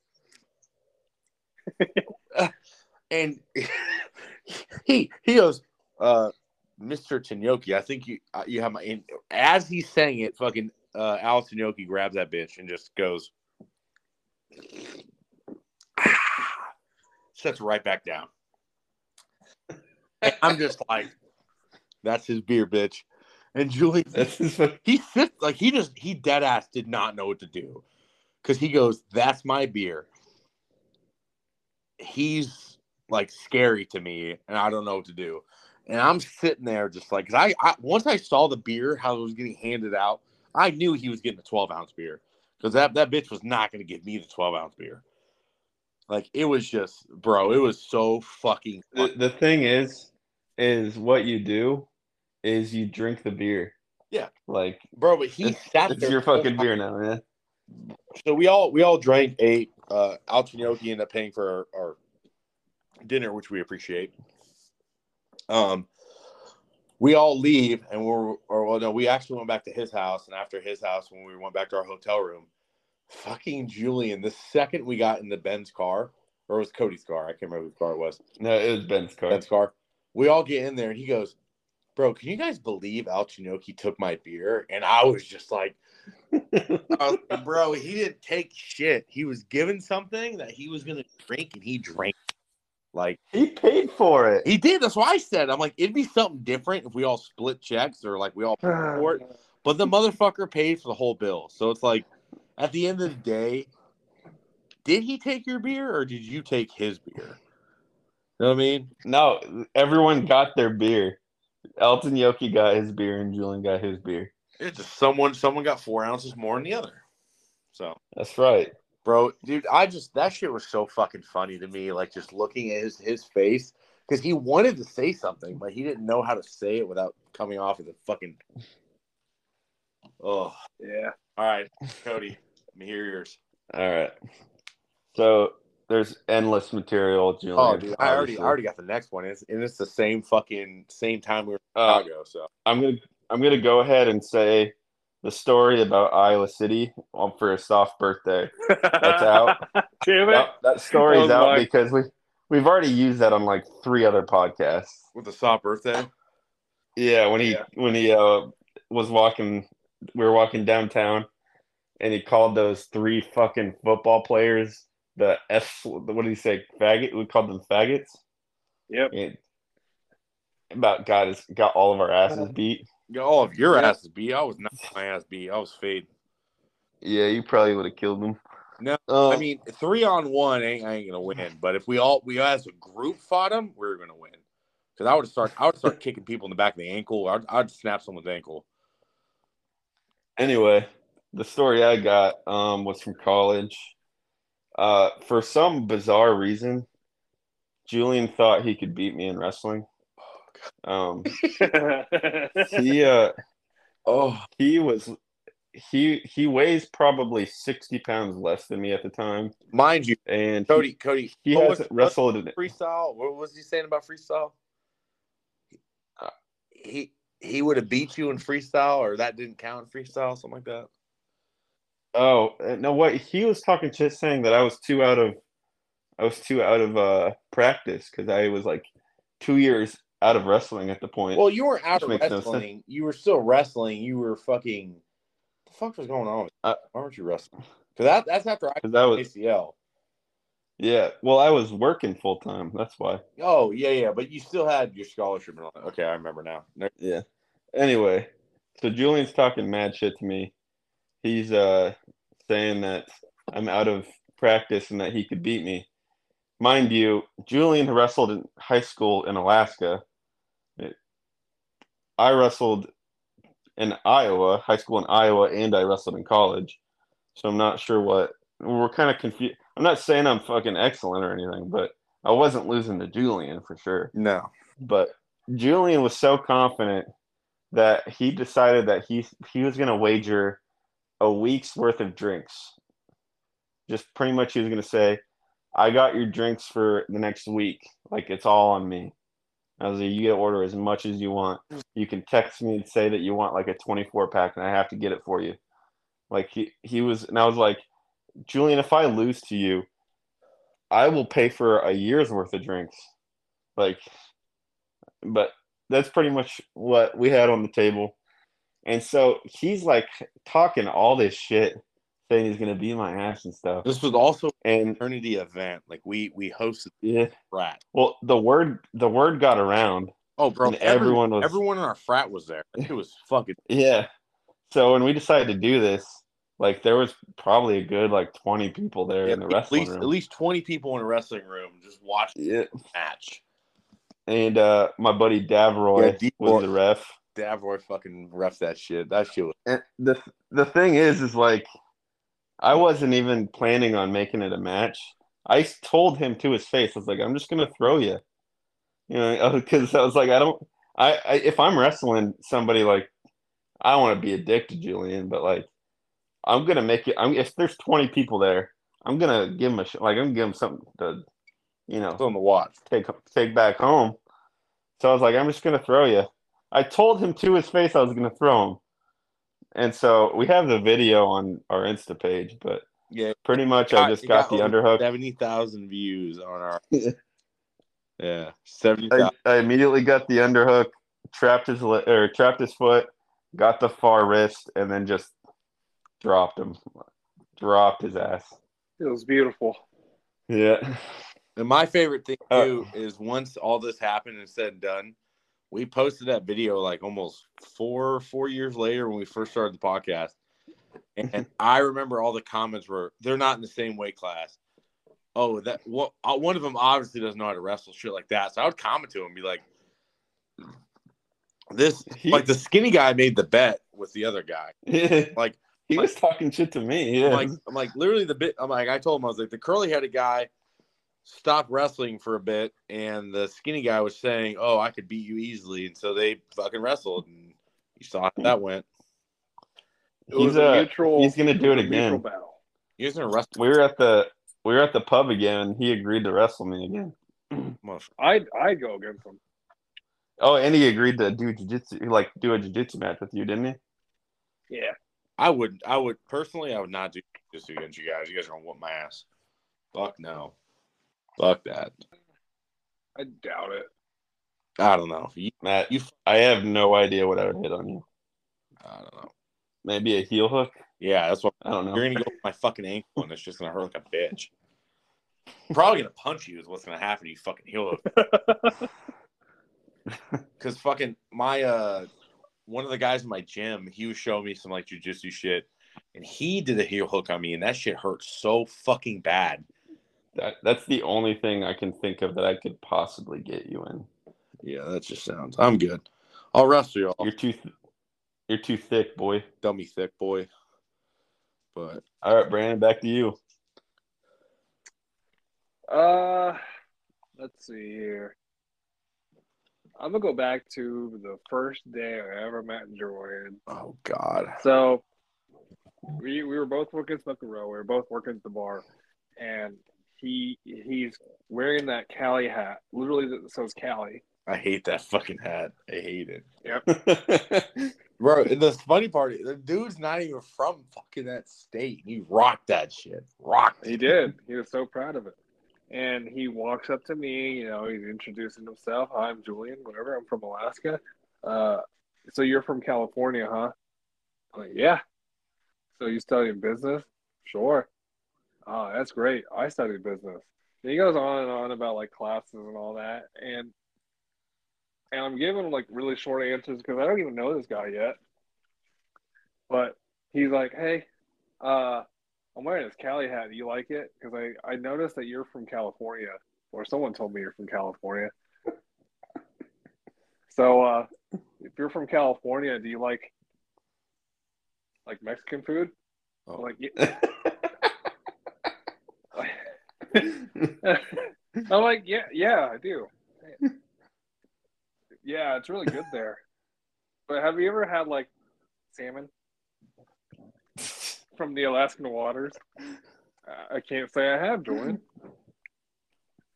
S1: uh, and he he goes, uh, "Mr. Tanyoki, I think you uh, you have my." And as he's saying it, fucking uh, Alice Tanyoki grabs that bitch and just goes, sets right back down. And I'm just like, "That's his beer, bitch." And Julie
S2: That's his fuck-
S1: he sits like he just he dead ass did not know what to do. Because he goes that's my beer. He's like scary to me and i don't know what to do. And i'm sitting there just like because I, I once i saw the beer how it was getting handed out i knew he was getting a 12 ounce beer. Because that, that bitch was not going to give me the 12 ounce beer. Like it was just bro it was so fucking
S2: the, the thing is, is what you do is you drink the beer.
S1: Yeah.
S2: Like
S1: bro but he
S2: it's,
S1: sat
S2: it's
S1: there
S2: your fucking beer now, man.
S1: so we all we all drank ate uh Altonyoki ended up paying for our, our dinner which we appreciate um we all leave and we're or well no we actually went back to his house and after his house when we went back to our hotel room fucking Julian. The second we got in the Ben's car, or it was Cody's car, I can't remember whose car it was.
S2: No, it was Ben's car.
S1: Ben's car. We all get in there, and he goes, "Bro, can you guys believe Al Chinoki took my beer?" And I was just like, I was like, "Bro, he didn't take shit. He was given something that he was gonna drink, and he drank." Like
S2: he paid for it.
S1: he did. That's why I said, "I'm like, it'd be something different if we all split checks or like we all paid for it." But the motherfucker paid for the whole bill. So it's like, at the end of the day, did he take your beer or did you take his beer? You know what I mean?
S2: No, everyone got their beer. Elton Yoki got his beer and Julian got his beer.
S1: It's just someone someone got four ounces more than the other. So
S2: That's right.
S1: bro, dude, I just that shit was so fucking funny to me. Like just looking at his his face because he wanted to say something, but he didn't know how to say it without coming off as a fucking. Oh,
S3: Yeah.
S1: all right, Cody, let me hear yours.
S2: All right. So there's endless material, Julian.
S1: Oh, dude, I already. I already got the next one. It's, and it's the same fucking same time we were in
S2: Uh,
S1: Chicago. So
S2: I'm gonna I'm gonna go ahead and say the story about Iowa City um, for a soft birthday.
S3: That's
S2: out.
S3: Damn it.
S2: That, that story's
S3: Oh,
S2: out
S3: my.
S2: because we we've already used that on like three other podcasts.
S1: with the soft birthday,
S2: Yeah, when he
S3: Yeah.
S2: when he uh was walking, we were walking downtown, and he called those three fucking football players the F. What did he say? Faggot. We called them faggots.
S3: Yep.
S2: And about got his got all of our asses beat.
S1: got all of your
S3: Yeah.
S1: asses beat. I was not my ass beat. I was fade.
S2: Yeah, you probably would have killed them.
S1: No,
S2: Uh,
S1: I mean three on one ain't I ain't gonna win. But if we all we as a group fought him, we are gonna win. Because I would start I would start kicking people in the back of the ankle. I'd, I'd snap someone's ankle.
S2: anyway, the story I got um, was from college. Uh, for some bizarre reason, Julian thought he could beat me in wrestling. Um, he uh,
S1: Oh,
S2: he was he he weighs probably sixty pounds less than me at the time,
S1: mind you,
S2: and
S1: Cody, Cody,
S2: he, he
S1: what was-
S2: hasn't wrestled in
S1: freestyle. What was he saying about freestyle? Uh, he he would have beat you in freestyle, or that didn't count in freestyle, something like that.
S2: Oh uh, no! What he was talking shit, saying that I was too out of, I was too out of uh practice because I was like two years out of wrestling at the point.
S1: Well, you weren't out of
S2: makes no
S1: wrestling. you were still wrestling. You were fucking. The fuck was going on?
S2: Uh,
S1: Why weren't you wrestling? Because that, that's after I
S2: that was
S1: ACL.
S2: yeah. Well, I was working full time. That's why.
S1: Oh yeah, yeah, but you still had your scholarship. And all that. Okay, I remember now.
S2: Yeah. Anyway, so Julian's talking mad shit to me. He's uh saying that I'm out of practice and that he could beat me. Mind you, Julian wrestled in high school in Alaska. It- I wrestled in Iowa, high school in Iowa, and I wrestled in college. So I'm not sure what we're kind of confused. I'm not saying I'm fucking excellent or anything, but I wasn't losing to Julian for sure
S1: No.
S2: but Julian was so confident that he decided that he he was going to wager a week's worth of drinks. Just pretty much, he was going to say, "I got your drinks for the next week. Like it's all on me." I was like, "You get order as much as you want. You can text me and say that you want like a 24 pack, and I have to get it for you." Like he he was, and I was like, "Julian, if I lose to you, I will pay for a year's worth of drinks." Like but that's pretty much what we had on the table. And so he's like talking all this shit, saying he's gonna beat my ass and stuff.
S1: This was also an eternity event. Like we we hosted
S2: yeah,
S1: frat.
S2: well, the word the word got around.
S1: Oh, bro, everyone
S2: everyone was-
S1: everyone in our frat was there. It was fucking.
S2: Yeah. So when we decided to do this, like there was probably a good like twenty people there in the
S1: at
S2: wrestling
S1: least
S2: room.
S1: at least twenty people in a wrestling room just watching
S2: yeah.
S1: the match.
S2: And uh my buddy Davroy
S1: Yeah,
S2: was the ref.
S1: Davroy fucking refs that shit. That shit was.
S2: And the the thing is, is like, I wasn't even planning on making it a match. I told him to his face, I was like, I'm just gonna throw you, you know, because I was like, I don't, I, I if I'm wrestling somebody like, I don't want to be a dick to Julian, but like, I'm gonna make it. I'm if there's 20 people there, I'm gonna give him a sh- like, I'm gonna give him something to, you know,
S1: on the watch.
S2: take take back home. So I was like, I'm just gonna throw you. I told him to his face I was gonna throw him, and so we have the video on our Insta page. But
S1: Yeah,
S2: Pretty much,
S1: got-
S2: I just
S1: it
S2: got, the
S1: over
S2: underhook.
S1: Seventy thousand views on our. yeah, seventy
S2: I. I immediately got the underhook, trapped his li- or trapped his foot, got the far wrist, and then just dropped him, dropped his ass.
S3: It was beautiful.
S2: Yeah.
S1: And my favorite thing
S2: Uh,
S1: too is once all this happened and said and done, we posted that video like almost four four years later when we first started the podcast. And I remember all the comments were they're not in the same weight class. Oh, that one of them obviously doesn't know how to wrestle shit like that. So I would comment to him and be like, "This
S2: He-
S1: like the skinny guy made the bet with the other guy. Like
S2: he was talking shit to me. Yeah.
S1: I'm like I'm like literally the bit I'm like I told him I was like the curly headed guy stopped wrestling for a bit and the skinny guy was saying, Oh, I could beat you easily and so they fucking wrestled and you saw how that went.
S3: It was
S2: he's
S3: a mutual.
S2: he's gonna do it
S3: was a mutual
S2: again.
S3: battle.
S1: He was gonna wrestle
S2: we were at the we were at the pub again, and he agreed to wrestle me again.
S3: I'd I'd go against him.
S2: Oh, and he agreed to do jujitsu, like do a jujitsu match with you, didn't he?
S3: Yeah.
S1: I would I would personally I would not do this against you guys. You guys are gonna whoop my ass. Fuck no. Fuck that.
S3: I doubt it.
S1: I don't know. You,
S2: Matt,
S1: you
S2: I have no idea what I would hit on you.
S1: I don't know.
S2: Maybe a heel hook.
S1: Yeah, that's what
S2: I don't know.
S1: You're gonna go with my fucking ankle, and it's just gonna hurt like a bitch. I'm probably gonna punch you. Is what's gonna happen. to You fucking heel hook. Because fucking my uh, one of the guys in my gym, he was showing me some like jujitsu shit, and he did a heel hook on me, and that shit hurt so fucking bad.
S2: That that's the only thing I can think of that I could possibly get you in.
S1: Yeah, that just sounds. I'm good. I'll wrestle y'all.
S2: You're too th- you're too thick, boy.
S1: dummy thick boy. But
S2: All right, Brandon, back to you.
S3: Uh, let's see here. I'm gonna go back to the first day I ever met Jordan.
S1: oh god,
S3: So we we were both working at Smoker Row. We were both working at the bar, and he he's wearing that Cali hat. Literally, that says Cali.
S1: I hate that fucking hat. I hate it. Yep. Bro, the funny part, is the dude's not even from fucking that state. He rocked that shit. Rocked.
S3: He did. He was so proud of it. And he walks up to me, you know, he's introducing himself. Hi, I'm Julian, whatever. I'm from Alaska. Uh, so you're from California, huh? I'm like, yeah. So you studying business? Sure. Oh, that's great. I studied business. And he goes on and on about like classes and all that. And and I'm giving him like really short answers because I don't even know this guy yet. But he's like, hey, uh, I'm wearing this Cali hat. Do you like it? Because I, I noticed that you're from California, or someone told me you're from California. So, uh, if you're from California, do you like like Mexican food?
S1: Oh.
S3: like, yeah. I'm like, yeah, yeah, I do. Yeah, it's really good there. But have you ever had like salmon from the Alaskan waters? I can't say I have, Jordan. You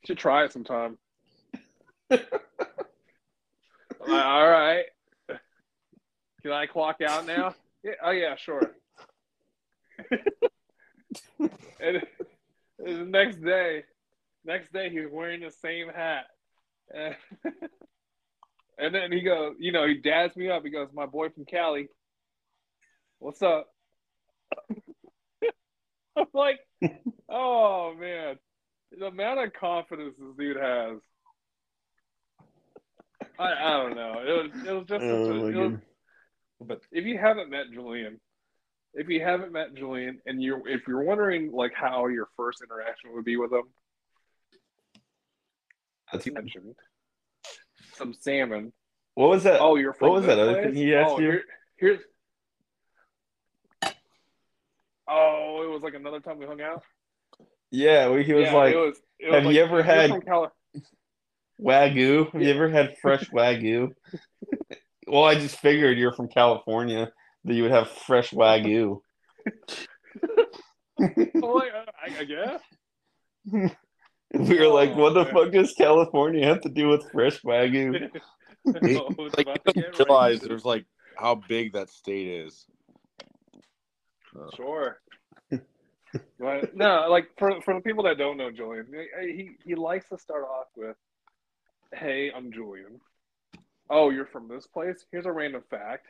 S3: should try it sometime. All right. Can I clock out now? Yeah. Oh yeah, sure. and the next day, next day he was wearing the same hat. And, and then he goes, you know, he dads me up. He goes, "My boy from Cali, what's up?" I'm like, oh man, the amount of confidence this dude has. I, I don't know. It was it was just
S2: Oh,
S3: a, it was.
S1: But
S3: if you haven't met Julian, if you haven't met Julian, and you're if you're wondering like how your first interaction would be with him, as you mentioned, some salmon.
S2: What was that?
S3: Oh, you're from
S2: What was that other thing he asked
S3: oh,
S2: you?
S3: Here, here's. Oh, it was like another time we hung out.
S2: yeah, he was
S3: yeah,
S2: like
S3: it was, it was
S2: have
S3: like,
S2: you ever had-
S3: Cali-
S2: wagyu. Have you ever had fresh wagyu? well, I just figured you're from California that you would have fresh wagyu.
S3: I'm like, uh, I, I guess.
S2: we were like, what the
S3: Oh,
S2: fuck does California have to do with fresh wagyu?
S3: I was
S1: like you don't realize
S3: right.
S1: there's like how big that state is. Uh,
S3: Sure. But no, like for for the people that don't know Julian, he he likes to start off with, "Hey, I'm Julian. Oh, you're from this place? Here's a random fact.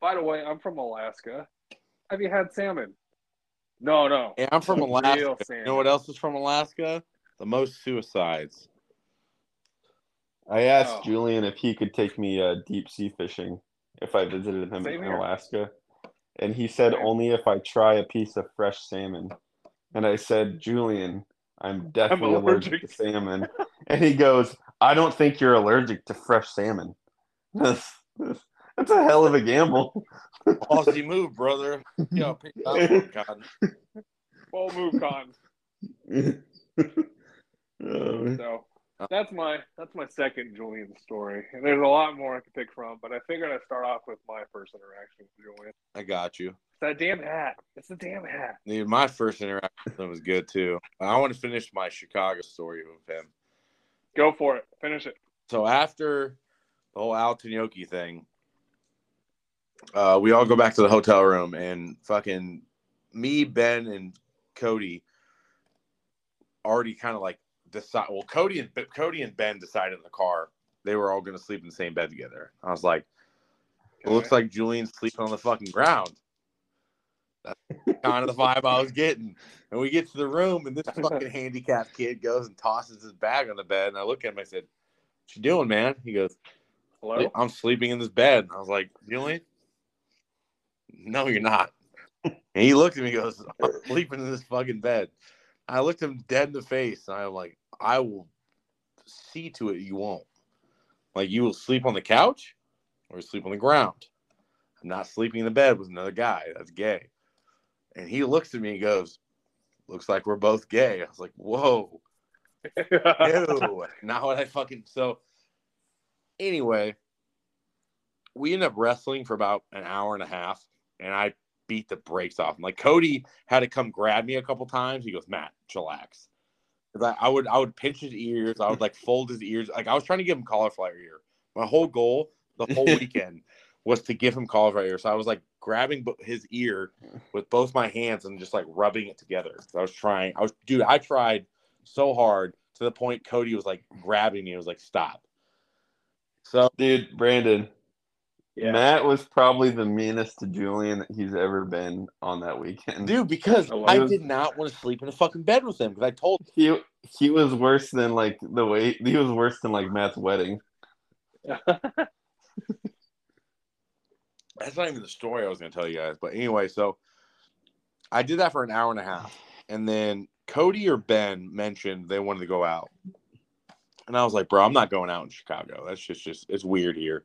S3: By the way, I'm from Alaska. Have you had salmon? No, no.
S1: Hey, I'm from Alaska. You know what else is from Alaska? The most suicides.
S2: I asked
S3: Oh.
S2: Julian if he could take me uh, deep sea fishing if I visited him
S3: Same
S2: in
S3: here.
S2: Alaska, and he said
S3: Same.
S2: only if I try a piece of fresh salmon. And I said, Julian, I'm definitely allergic.
S3: allergic.
S2: to salmon. and he goes, I don't think you're allergic to fresh salmon. That's, that's a hell of a gamble.
S1: Aussie move, brother. Yo, pick that one, God.
S3: Well, move con.
S2: Uh,
S3: So that's my that's my second Julian story, and there's a lot more I could pick from. But I figured I'd start off with my first interaction with Julian.
S1: I got you.
S3: It's that damn hat. It's the damn hat.
S1: Dude, my first interaction with him was good too. I want to finish my Chicago story with him.
S3: Go for it. Finish it.
S1: So after the whole Al Tanyoki thing, uh, we all go back to the hotel room and fucking me, Ben, and Cody already kind of like decide. Well, Cody and Cody and Ben decided in the car they were all going to sleep in the same bed together. I was like, it looks like Julian's sleeping on the fucking ground. That's kind of the vibe I was getting. And we get to the room, and this fucking handicapped kid goes and tosses his bag on the bed. And I look at him, I said, What you doing, man? He goes,
S3: Hello.
S1: I'm sleeping in this bed. And I was like, Julian? No, you're not. And he looked at me and goes, I'm sleeping in this fucking bed. I looked him dead in the face, and I'm like, I will see to it you won't. Like, you will sleep on the couch or sleep on the ground. I'm not sleeping in the bed with another guy. That's gay. And he looks at me and goes, Looks like we're both gay. I was like, Whoa. Ew. not what I fucking so anyway, we end up wrestling for about an hour and a half, and I beat the brakes off him. Like Cody had to come grab me a couple times. He goes, Matt, chillax. I, I would I would pinch his ears, I would like fold his ears. Like I was trying to give him cauliflower ear. My whole goal the whole weekend was to give him cauliflower ear. So I was like grabbing his ear with both my hands and just like rubbing it together. So I was trying. I was dude, I tried so hard to the point Cody was like grabbing me. He was like, stop. So
S2: dude, Brandon,
S3: Yeah.
S2: Matt was probably the meanest to Julian that he's ever been on that weekend.
S1: dude, because
S3: Oh,
S1: I
S2: wow.
S1: did not want to sleep in a fucking bed with him because I told
S2: He he was worse than like the way he was worse than like Matt's wedding.
S1: that's not even the story I was going to tell you guys. But anyway, so I did that for an hour and a half. And then Cody or Ben mentioned they wanted to go out. And I was like, bro, I'm not going out in Chicago. That's just, just it's weird here.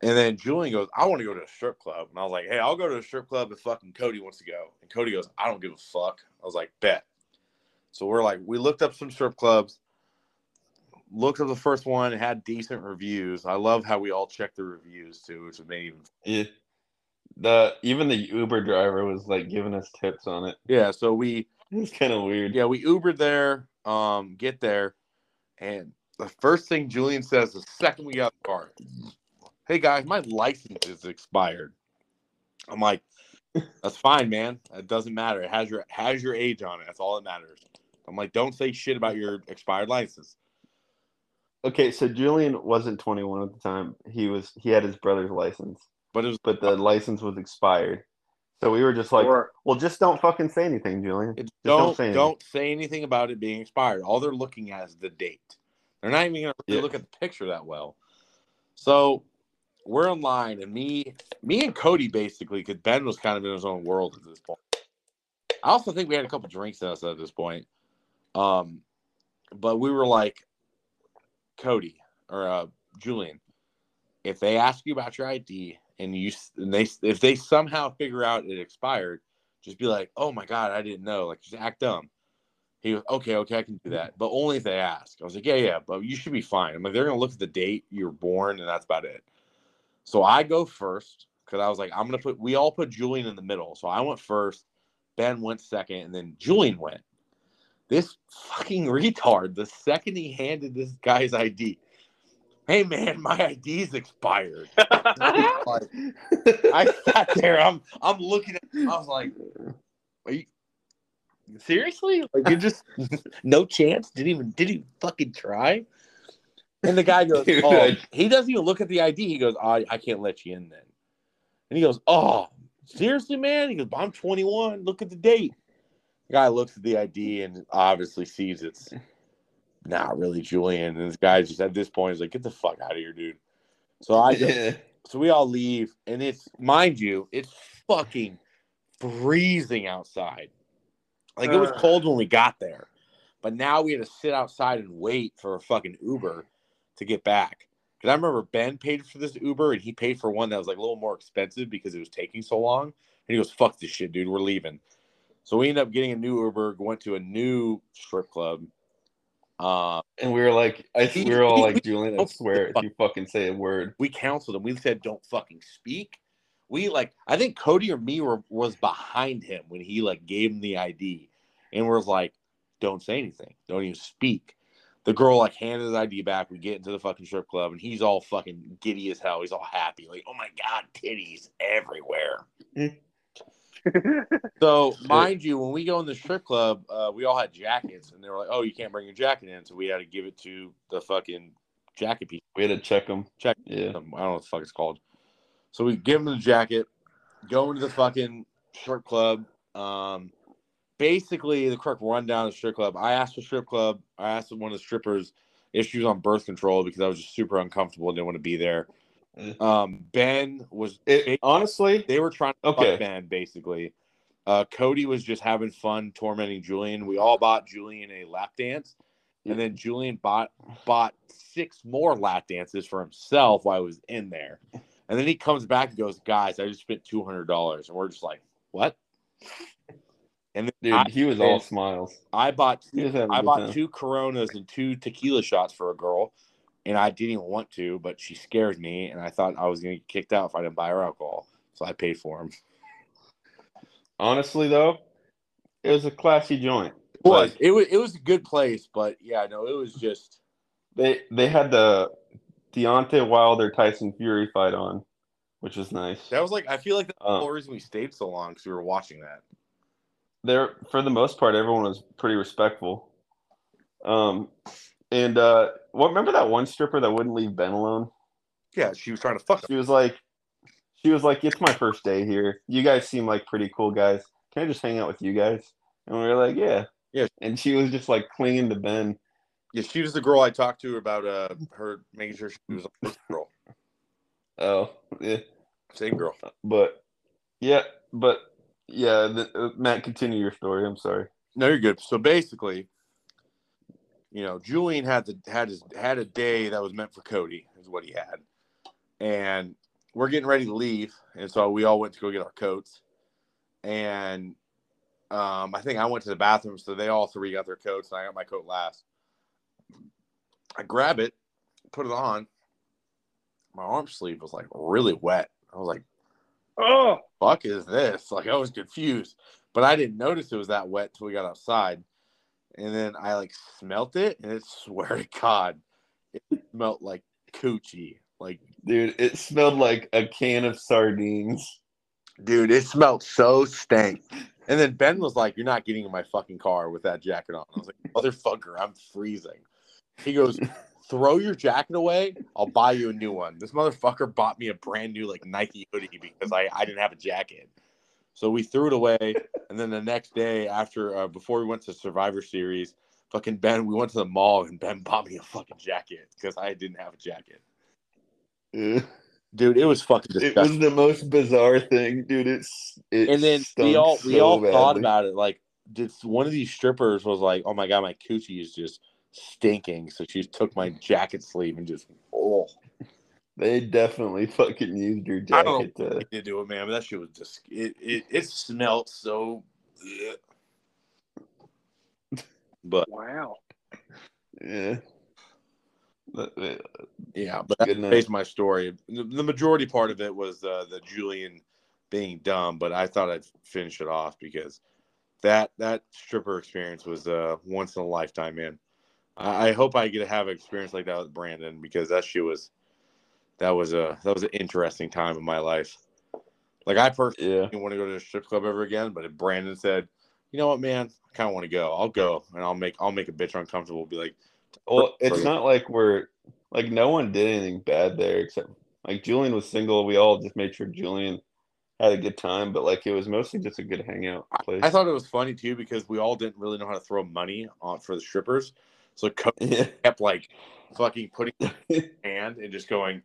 S1: And then Julian goes, I want to go to a strip club. And I was like, hey, I'll go to a strip club if fucking Cody wants to go. And Cody goes, I don't give a fuck. I was like, bet. So we're like, we looked up some strip clubs, looked at the first one, it had decent reviews. I love how we all checked the reviews too, which made even
S2: Yeah. The even the Uber driver was like giving us tips on it.
S1: Yeah, so we
S2: It was kind of weird.
S1: yeah, we Ubered there, um, get there, and the first thing Julian says the second we got the car, hey guys, my license is expired. I'm like, that's fine, man. It doesn't matter. It has your has your age on it. That's all that matters. I'm like, don't say shit about your expired license.
S2: Okay, so Julian wasn't 21 at the time. He was he had his brother's license,
S1: But it was
S2: but the license was expired. So we were just like,
S3: Or-
S2: well, just don't fucking say anything, Julian. Just don't
S1: don't
S2: say
S1: don't say,
S2: anything.
S1: anything about it being expired. All they're looking at is the date. They're not even gonna really
S2: Yeah.
S1: look at the picture that well. So we're in line, and me, me and Cody basically, because Ben was kind of in his own world at this point. I also think we had a couple drinks in us at this point. Um, but we were like, Cody or uh, Julian, if they ask you about your ID and you and they if they somehow figure out it expired, just be like, "Oh my god, I didn't know." Like, just act dumb. He goes, "Okay, okay, I can do that, but only if they ask." I was like, "Yeah, yeah, but you should be fine." I'm like, "They're gonna look at the date you were born, and that's about it." So I go first because I was like, "I'm gonna put." We all put Julian in the middle, so I went first. Ben went second, and then Julian went. This fucking retard. The second he handed this guy's ID, hey man, my ID's expired. Like, I sat there. I'm I'm looking at. I was like, Are you seriously? Like you just no chance? Didn't even did he fucking try? And the guy goes,
S2: Dude,
S1: Oh,
S2: I-
S1: he doesn't even look at the ID. He goes, oh, I can't let you in then. And he goes, Oh, seriously, man? He goes, I'm 21. Look at the date. The guy looks at the ID and obviously sees it's not really Julian. And this guy just at this point is like, Get the fuck out of here, dude. So I just
S2: Yeah.
S1: so we all leave, and it's mind you, it's fucking freezing outside. Like it was cold when we got there, but now we had to sit outside and wait for a fucking Uber to get back. Because I remember Ben paid for this Uber, and he paid for one that was like a little more expensive because it was taking so long. And he goes, "Fuck this shit, dude. We're leaving." So we ended up getting a new Uber, went to a new strip club. Uh,
S2: And we were like, I
S1: He-
S2: we were all like, Julian, I swear, if you fucking say a word.
S1: we counseled him. We said, "Don't fucking speak." We like, I think Cody or me were was behind him when he like gave him the ID, and was like, "Don't say anything. Don't even speak." The girl like handed his ID back. We get into the fucking strip club, and he's all fucking giddy as hell. He's all happy, like, "Oh my god, titties everywhere." So, mind you, when we go in the strip club, uh, we all had jackets, and they were like, "Oh, you can't bring your jacket in," so we had to give it to the fucking jacket people.
S2: We had to check them.
S1: Check
S2: Yeah.
S1: I don't know what the fuck it's called. So we give him the jacket, go into the fucking strip club. Um, basically, the quick rundown of the strip club. I asked the strip club, I asked one of the strippers if she was on birth control because I was just super uncomfortable and didn't want to be there. Um, Ben was,
S2: It, honestly,
S1: they were trying to
S2: Okay.
S1: fuck Ben basically. Uh, Cody was just having fun tormenting Julian. We all bought Julian a lap dance, and then Julian bought bought six more lap dances for himself while I was in there. And then he comes back and goes, "Guys, I just spent two hundred dollars," and we're just like, "What?" And then
S2: dude, he was all smiles.
S1: I bought
S2: He was having a
S1: I bought
S2: time.
S1: two Coronas and two tequila shots for a girl, and I didn't even want to, but she scared me, and I thought I was gonna get kicked out if I didn't buy her alcohol, so I paid for them.
S2: Honestly, though, it was a classy joint.
S1: It was
S2: Like,
S1: it was it was a good place, but yeah, no, it was just
S2: they they had the Deontay Wilder Tyson Fury fight on, which was nice.
S1: that was like I feel like the
S2: Uh,
S1: whole reason we stayed so long because we were watching that.
S2: There for the most part everyone was pretty respectful. Um and uh what remember that one stripper that wouldn't leave ben alone?
S1: Yeah, she was trying to fuck.
S2: she was like she was like it's my first day here. You guys seem like pretty cool guys. Can i just hang out with you guys? And we were like yeah.
S1: Yeah.
S2: and she was just like clinging to ben.
S1: Yeah, she was the girl I talked to about uh her making sure she was a girl,
S2: oh yeah.
S1: Same girl.
S2: but yeah but yeah the, uh, matt continue your story i'm sorry
S1: No, you're good. So basically, you know, Julian had the had his had a day that was meant for Cody, is what he had, and we're getting ready to leave, and so we all went to go get our coats, and um, I think I went to the bathroom, so they all three got their coats, and I got my coat last. I grab it, put it on. My arm sleeve was like really wet. I was like,
S3: oh,
S1: fuck is this? Like I was confused, but I didn't notice it was that wet till we got outside. And then I like smelt it, and it swear to God, it smelled like coochie. Like,
S2: dude it smelled like a can of sardines
S1: dude, it smelled so stank. And then Ben was like, "You're not getting in my fucking car with that jacket on." I was like, "Motherfucker, I'm freezing." He goes, "Throw your jacket away. I'll buy you a new one." This motherfucker bought me a brand new like Nike hoodie because I I didn't have a jacket. So we threw it away, and then the next day, after uh, before we went to Survivor Series, fucking Ben, we went to the mall and Ben bought me a fucking jacket because I didn't have a jacket. Dude, it was fucking
S2: It was the most bizarre thing, dude. It's it
S1: and then we all we
S2: so
S1: all thought about it. Like, did one of these strippers was like, "Oh my god, my coochie is just stinking," so she took my jacket sleeve and just oh,
S2: They definitely fucking used your
S1: I don't
S2: jacket to.
S1: to do it, man. But that shit was just it it, it smelled so. ugh. But
S3: wow.
S2: Yeah. Uh,
S1: yeah, but that's
S2: Good night.
S1: basically my story. The, the majority part of it was uh, the Julian being dumb, but I thought I'd finish it off because that that stripper experience was uh, once in a lifetime, man. I, I hope I get to have an experience like that with Brandon because that shit was that was a that was an interesting time in my life. Like I personally
S2: Yeah.
S1: didn't want to go to a strip club ever again, but if Brandon said, "You know what, man, I kind of want to go," I'll go and I'll make I'll make a bitch uncomfortable. Be like,
S2: Well, it's not like we're like no one did anything bad there except like Julian was single. We all just made sure Julian had a good time, but like it was mostly just a good hangout place.
S1: I thought it was funny too because we all didn't really know how to throw money on for the strippers, so Cody
S2: yeah.
S1: kept like fucking putting hand and just going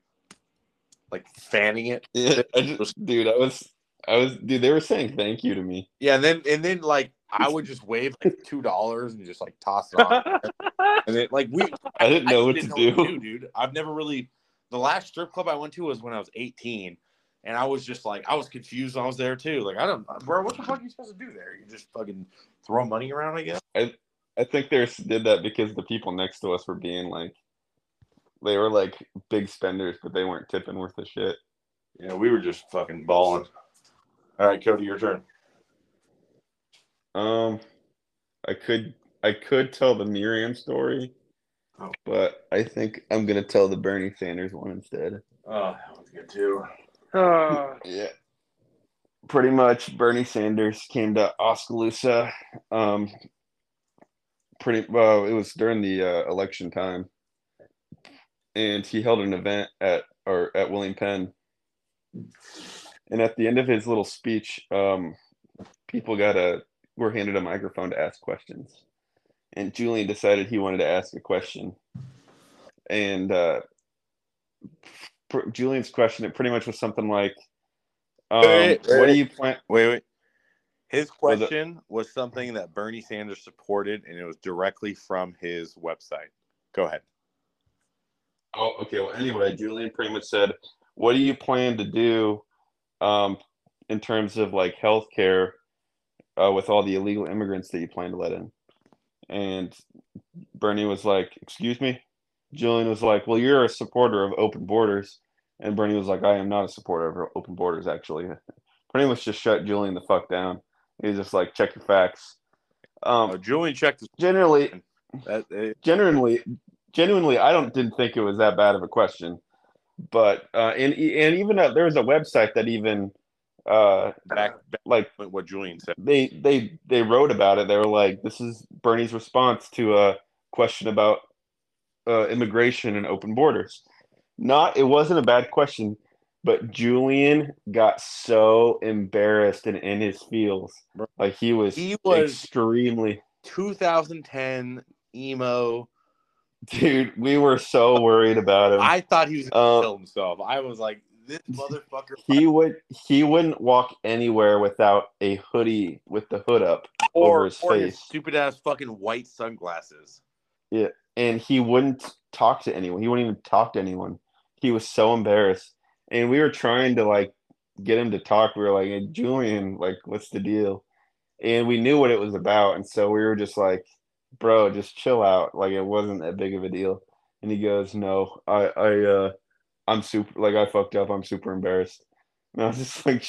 S1: like fanning it.
S2: yeah. I just, dude, I was I was dude, they were saying thank you to me.
S1: Yeah, and then and then like I would just wave like two dollars and just like toss it on, and then like we
S2: I didn't know what
S1: didn't
S2: to
S1: know
S2: do.
S1: dude. I've never really. The last strip club I went to was when I was 18, and I was just like, I was confused. I was there too. Like, I don't, bro. What the fuck are you supposed to do there? You just fucking throw money around, I guess.
S2: I think they did that because the people next to us were being like they were like big spenders, but they weren't tipping worth a shit.
S1: Yeah, we were just fucking balling. All right, Cody, your turn.
S2: Um, I could I could tell the Miriam story,
S1: Oh.
S2: but I think I'm gonna tell the Bernie Sanders one instead.
S1: Oh, that was good too.
S3: Uh,
S2: Yeah, pretty much. Bernie Sanders came to Oskaloosa. Um, pretty well. It was during the uh, election time, and he held an event at or at William Penn. And at the end of his little speech, um, people got a were handed a microphone to ask questions, and Julian decided he wanted to ask a question, and uh, pr- Julian's question it pretty much was something like, um,
S1: Wait,
S2: "What do you plan?"
S1: Wait, wait. His question was something that Bernie Sanders supported, and it was directly from his website. Go ahead.
S2: Oh, okay. Well, anyway, Julian pretty much said, "What do you plan to do, um, in terms of like healthcare, uh, with all the illegal immigrants that you plan to let in?" And Bernie was like, "Excuse me." Julian was like, "Well, you're a supporter of open borders," and Bernie was like, "I am not a supporter of open borders. Actually, pretty much just shut Julian the fuck down." He was just like, "Check your facts."
S1: Oh,
S2: Um,
S1: Julian checked his,
S2: generally,
S1: that. It,
S2: genuinely genuinely i don't didn't think it was that bad of a question but uh and and even uh, there was a website that even uh
S1: back, back
S2: like
S1: what Julian said.
S2: they they they wrote about it they were like this is bernie's response to a question about uh immigration and open borders not it wasn't a bad question but julian got so embarrassed and in his feels like he was
S1: He was-
S2: extremely
S1: 2010 emo.
S2: dude we were so worried about him
S1: I thought he was gonna
S2: Uh,
S1: kill himself. I was like, this motherfucker.
S2: he would he wouldn't walk anywhere without a hoodie with the hood up
S1: or,
S2: over his
S1: or his
S2: face.
S1: stupid ass fucking white sunglasses.
S2: Yeah, and he wouldn't talk to anyone he wouldn't even talk to anyone he was so embarrassed and we were trying to like get him to talk. We were like hey, julian like what's the deal? And we knew what it was about. And so we were just like bro just chill out. Like it wasn't that big of a deal. And he goes no i i uh i'm super like i fucked up. I'm super embarrassed. And i was just like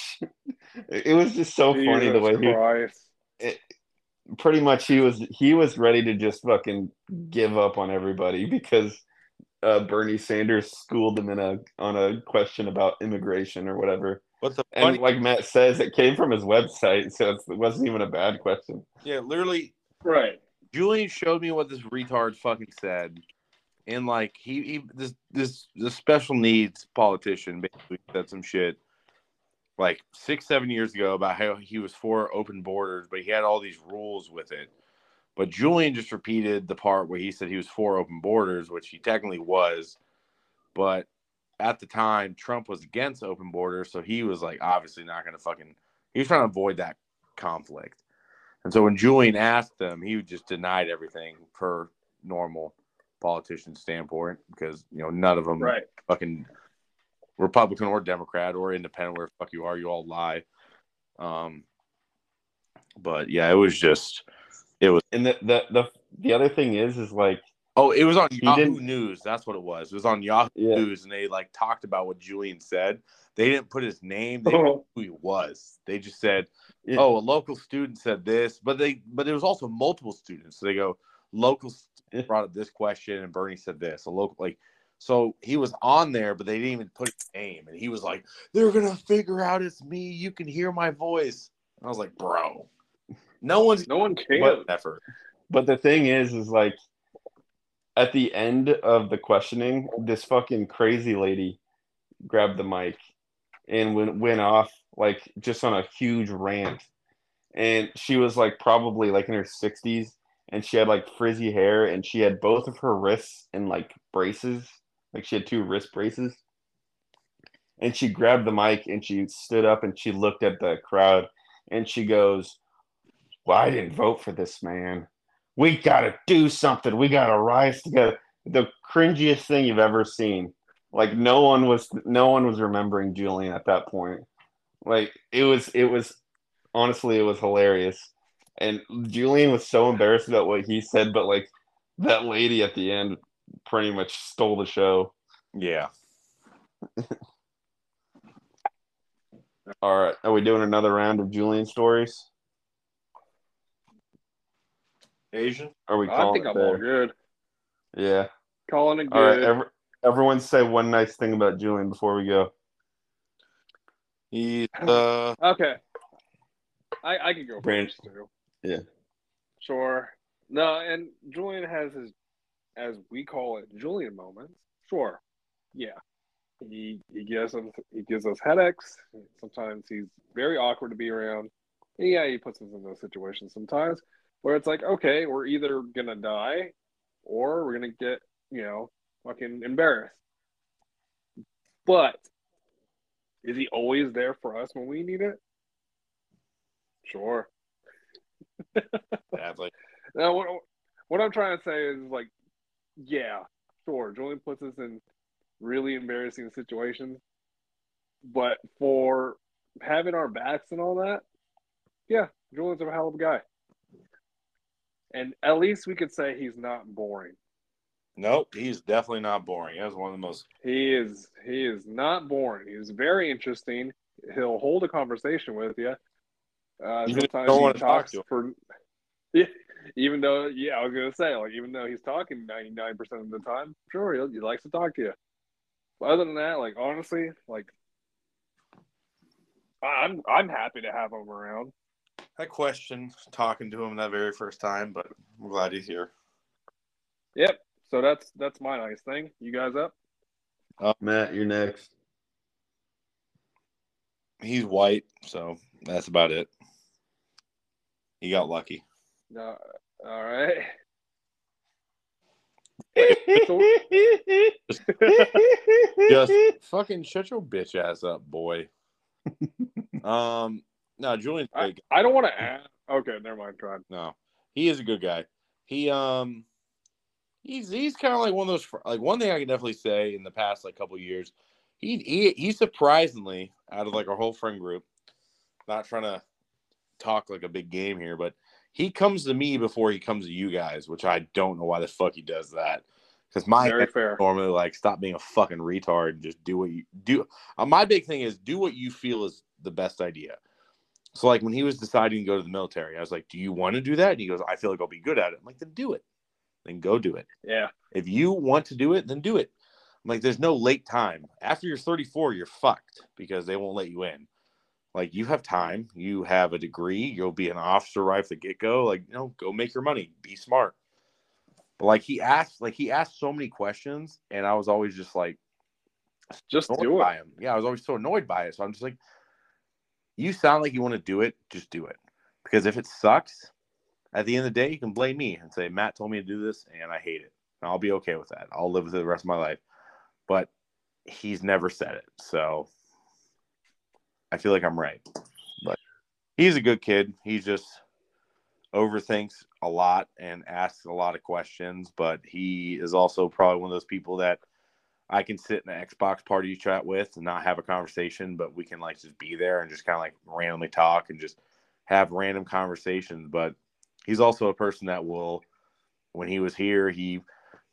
S2: it was just so funny the way
S3: Jesus
S2: he
S3: Christ.
S2: pretty much he was he was ready to just fucking give up on everybody because uh, Bernie Sanders schooled him in a on a question about immigration or whatever.
S1: But the
S2: And like Matt says, it came from his website, so it's, it wasn't even a bad question.
S1: yeah, literally,
S3: Right.
S1: Julian showed me what this retard fucking said, and like he, he this this this special needs politician basically said some shit like six seven years ago about how he was for open borders, but he had all these rules with it. But Julian just repeated the part where he said he was for open borders, which he technically was, but at the time Trump was against open borders, so he was like obviously not going to fucking. He was trying to avoid that conflict. And so when Julian asked him, he just denied everything per normal politician standpoint because you know none of them
S3: Right.
S1: fucking Republican or Democrat or independent, where the fuck you are, you all lie. Um, but yeah, it was just
S2: And the the the, the other thing is, is like
S1: oh, it was on Yahoo
S2: didn't-
S1: News. That's what it was. It was on Yahoo
S2: yeah,
S1: News, and they like talked about what Julian said. They didn't put his name. They who he was. They just said,
S2: Yeah.
S1: "Oh, a local student said this," but they but there was also multiple students. So they go, "Local brought up this question, and Bernie said this." A local like, So he was on there, but they didn't even put his name. And he was like, They're gonna figure out it's me. You can hear my voice. And I was like, Bro, no one's
S3: No one cares.
S2: What-
S1: effort.
S2: But the thing is, is like at the end of the questioning, this fucking crazy lady grabbed the mic and went went off like just on a huge rant. And she was like probably like in her sixties, and she had like frizzy hair, and she had both of her wrists in like braces, like she had two wrist braces. And she grabbed the mic and she stood up and she looked at the crowd and she goes, "Well, I didn't vote for this man." we gotta do something. We gotta rise together. The cringiest thing you've ever seen. Like no one was no one was remembering Julian at that point. Like it was it was honestly it was hilarious. And Julian was so embarrassed about what he said, but like that lady at the end pretty much stole the show.
S1: Yeah.
S2: All right. Are we doing another round of Julian stories?
S1: Asian?
S2: Are we
S3: I
S2: calling
S3: think
S2: it
S3: I'm all good.
S2: Yeah.
S3: Calling it good.
S2: All right. Every, everyone say one nice thing about Julian before we go.
S1: He's uh
S3: Okay. I I can go
S2: Brand-
S3: first too.
S2: Yeah.
S3: Sure. No, and Julian has his, as we call it, Julian moments. Sure. Yeah. He he gives us he gives us headaches. Sometimes he's very awkward to be around. And yeah, he puts us in those situations sometimes where it's like, okay, we're either gonna die or we're gonna get, you know, fucking embarrassed. But is he always there for us when we need it? Sure.
S1: athlete.
S3: Now, what, what I'm trying to say is like, yeah, sure, Julian puts us in really embarrassing situations, but for having our backs and all that, yeah, Julian's a hell of a guy. And at least we could say he's not boring.
S1: Nope, he's definitely not boring. That was one of the most
S3: He is he is not boring. He's very interesting. He'll hold a conversation with you. Uh,
S1: you
S3: sometimes
S1: don't
S3: he
S1: wanna talk
S3: talks
S1: to him.
S3: for yeah. Even though, yeah, I was gonna say, like, even though he's talking ninety nine percent of the time, sure, he'll, he likes to talk to you. But other than that, like, honestly, like, I'm I'm happy to have him around.
S1: I question talking to him that very first time, but I'm glad he's here.
S3: Yep. So that's that's my nice thing. You guys up?
S2: Matt, you're next.
S1: He's white, so that's about it. He got lucky.
S3: No. All right.
S1: Just fucking shut your bitch ass up, boy. um, no, Julian's
S3: I. I don't want to add. Okay, never mind. Try.
S1: No, he is a good guy. He um, he's he's kind of like one of those. Like one thing I can definitely say in the past like couple years, he he he surprisingly out of like our whole friend group, not trying to talk like a big game here, but he comes to me before he comes to you guys, which I don't know why the fuck he does that. Because my normally like stop being a fucking retard and just do what you do. Uh, my big thing is do what you feel is the best idea. So like when he was deciding to go to the military, I was like, "Do you want to do that?" And he goes, "I feel like I'll be good at it." I'm like, "Then do it. Then go do it.
S3: Yeah.
S1: If you want to do it, then do it." I'm like, "There's no late time. After you're 34, you're fucked because they won't let you in. Like you have time. You have a degree. You'll be an officer right from the get go. Like you know, go make your money. Be smart." But like he asked, like he asked so many questions, and I was always just like
S3: Just do it.
S1: Yeah, I was always so annoyed by it. So I'm just like, you sound like you want to do it, just do it. Because if it sucks, at the end of the day, you can blame me and say, Matt told me to do this and I hate it. And I'll be okay with that. I'll live with it the rest of my life. But he's never said it. So I feel like I'm right. But he's a good kid. He just overthinks a lot and asks a lot of questions. But he is also probably one of those people that I can sit in an Xbox party chat with and not have a conversation, but we can like just be there and just kind of like randomly talk and just have random conversations. But he's also a person that will, when he was here, he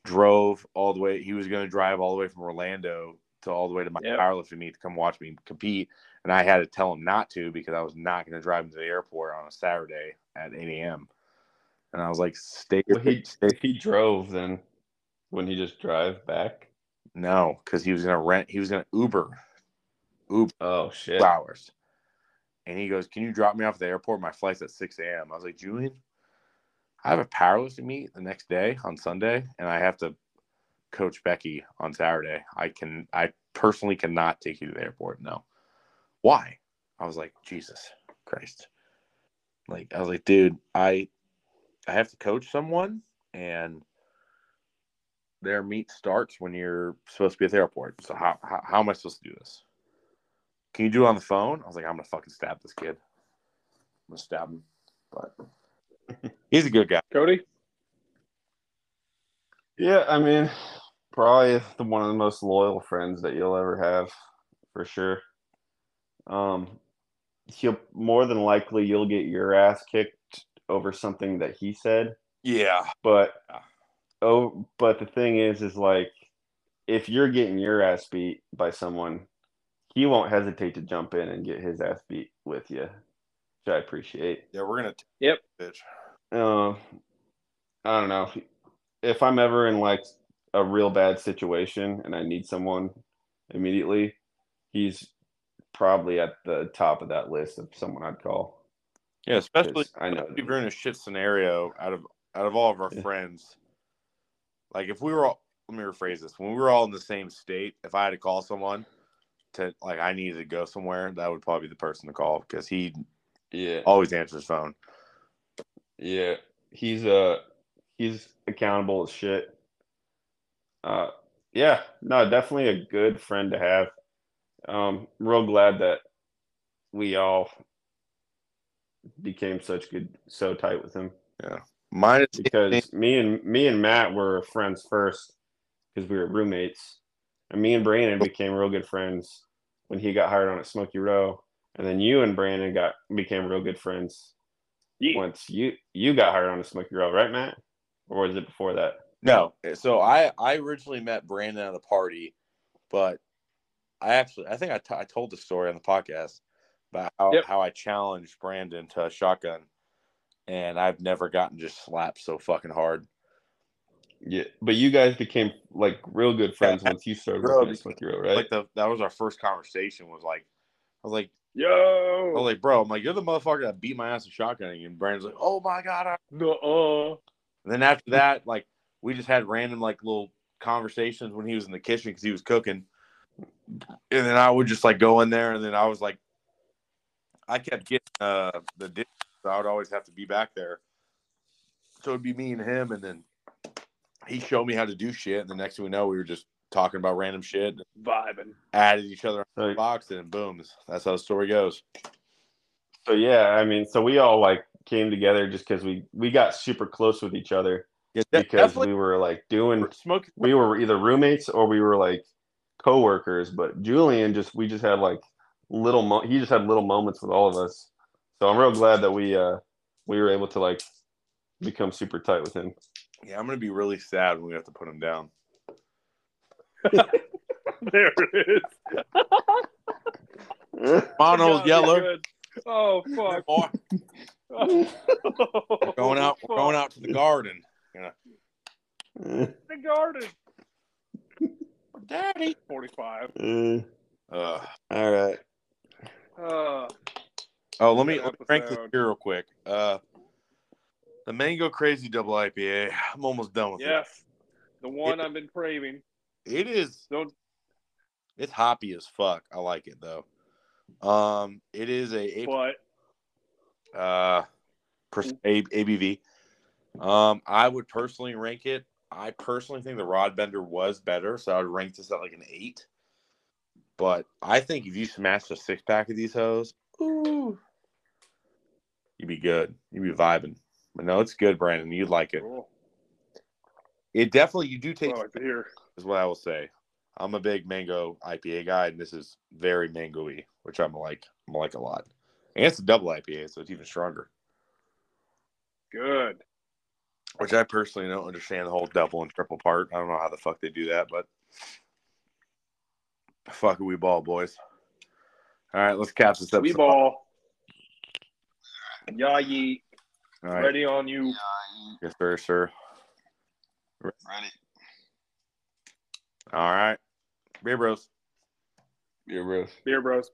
S1: drove all the way. He was going to drive all the way from Orlando to all the way to my
S3: Yep.
S1: powerlifting meet to come watch me compete. And I had to tell him not to because I was not going to drive him to the airport on a Saturday at 8 a.m. And I was like, stay,
S2: Well, he
S1: stay
S2: he drove then. Wouldn't he just drive back?
S1: No, because he was gonna rent. He was gonna Uber, Uber
S2: Oh shit.
S1: two hours. And he goes, "Can you drop me off at the airport? My flight's at six a.m." I was like, "Julian, I have a powerlifting meet the next day on Sunday, and I have to coach Becky on Saturday. I can, I personally cannot take you to the airport. No, why?" I was like, "Jesus Christ!" Like I was like, "Dude, I, I have to coach someone, and." Their meet starts when you're supposed to be at the airport. So how, how, how am I supposed to do this? Can you do it on the phone? I was like, I'm gonna fucking stab this kid. I'm gonna stab him. But he's a good guy.
S3: Cody?
S2: Yeah, I mean, probably the one of the most loyal friends that you'll ever have, for sure. Um, he'll more than likely you'll get your ass kicked over something that he said,
S1: Yeah.
S2: but oh, but the thing is, is like if you're getting your ass beat by someone, he won't hesitate to jump in and get his ass beat with you, which I appreciate.
S1: Yeah, we're gonna
S3: Yep.
S1: bitch.
S2: Uh, I don't know. If I'm ever in like a real bad situation and I need someone immediately, he's probably at the top of that list of someone I'd call.
S1: Yeah, especially
S2: I know.
S1: if you're in a shit scenario out of out of all of our
S2: Yeah.
S1: friends. Like if we were all let me rephrase this. When we were all in the same state, if I had to call someone to like I needed to go somewhere, that would probably be the person to call because he
S2: Yeah,
S1: always answers his phone.
S2: yeah. He's uh he's accountable as shit. Uh, yeah, no, definitely a good friend to have. Um, I'm real glad that we all became such good, so tight with him.
S1: Mine
S2: because me and me and Matt were friends first because we were roommates, and me and Brandon became real good friends when he got hired on at Smokey Row, and then you and Brandon got became real good friends
S3: Yeah.
S2: once you you got hired on at Smokey Row, right, Matt? Or was it before that?
S1: No. So I I originally met Brandon at a party, but I actually I think I, t- I told the story on the podcast about how,
S3: Yep.
S1: how I challenged Brandon to a shotgun, and I've never gotten just slapped so fucking hard.
S2: Yeah, but you guys became like real good friends
S1: Yeah.
S2: once you started
S1: Bro,
S2: working at Smokey Row, right?
S1: Like the that was our first conversation. Was like I was like yo, I
S3: Yo.
S1: was like bro, I'm like you're the motherfucker that beat my ass at shotgunning, and Brandon's like oh my god. I-"
S3: Nuh-uh.
S1: And then after that, like we just had random like little conversations when he was in the kitchen because he was cooking. And then I would just like go in there, and then I was like, I kept getting uh, the dish, so I would always have to be back there. So it'd be me and him, and then he showed me how to do shit. And the next thing we know, we were just talking about random shit,
S3: Vibing.
S1: added each other on the box, and boom, that's how the story goes.
S2: so yeah, I mean, so we all like came together just because we we got super close with each other
S1: Yeah,
S2: because we were like doing
S1: smoking.
S2: we were either roommates or we were like co-workers but julian just we just had like little mo- he just had little moments with all of us so i'm real glad that we uh we were able to like become super tight with him
S1: Yeah, I'm gonna be really sad when we have to put him down.
S3: There it is.
S1: Come on, yellow.
S3: Oh fuck.
S1: Boy, we're going out. We're going out to the garden.
S3: The garden.
S1: Daddy.
S3: Forty-five.
S1: Uh,
S2: all right
S3: Uh,
S1: oh, let me, let me rank this here real quick. Uh, the Mango Crazy Double IPA. I'm almost done with it.
S3: yes. The one I've been craving.
S1: it. It is.
S3: Don't
S1: It's hoppy as fuck. I like it though. Um, it is a
S3: what?
S1: uh percent A- ABV. Um, I would personally rank it. I personally think the Rod Bender was better, so I would rank this at like an eight. But I think if you smash a six pack of these hoes, ooh, you'd be good. You'd be vibing. But no, it's good, Brandon. You'd like it.
S3: cool.
S1: It definitely you do take
S3: Well, like hear.
S1: is what I will say. I'm a big mango IPA guy, and this is very mangoey, which I'm like. I'm like a lot. And it's a double IPA, so it's even stronger.
S3: Good.
S1: Which I personally don't understand the whole double and triple part. I don't know how the fuck they do that, but fuck we ball, boys. All right, let's cap this episode.
S3: We ball. Yeah, ye.
S1: All right,
S3: Ready on you.
S1: yes, sir, sir.
S2: ready
S1: All right. Beer Bros.
S2: Beer bros.
S3: Beer Bros.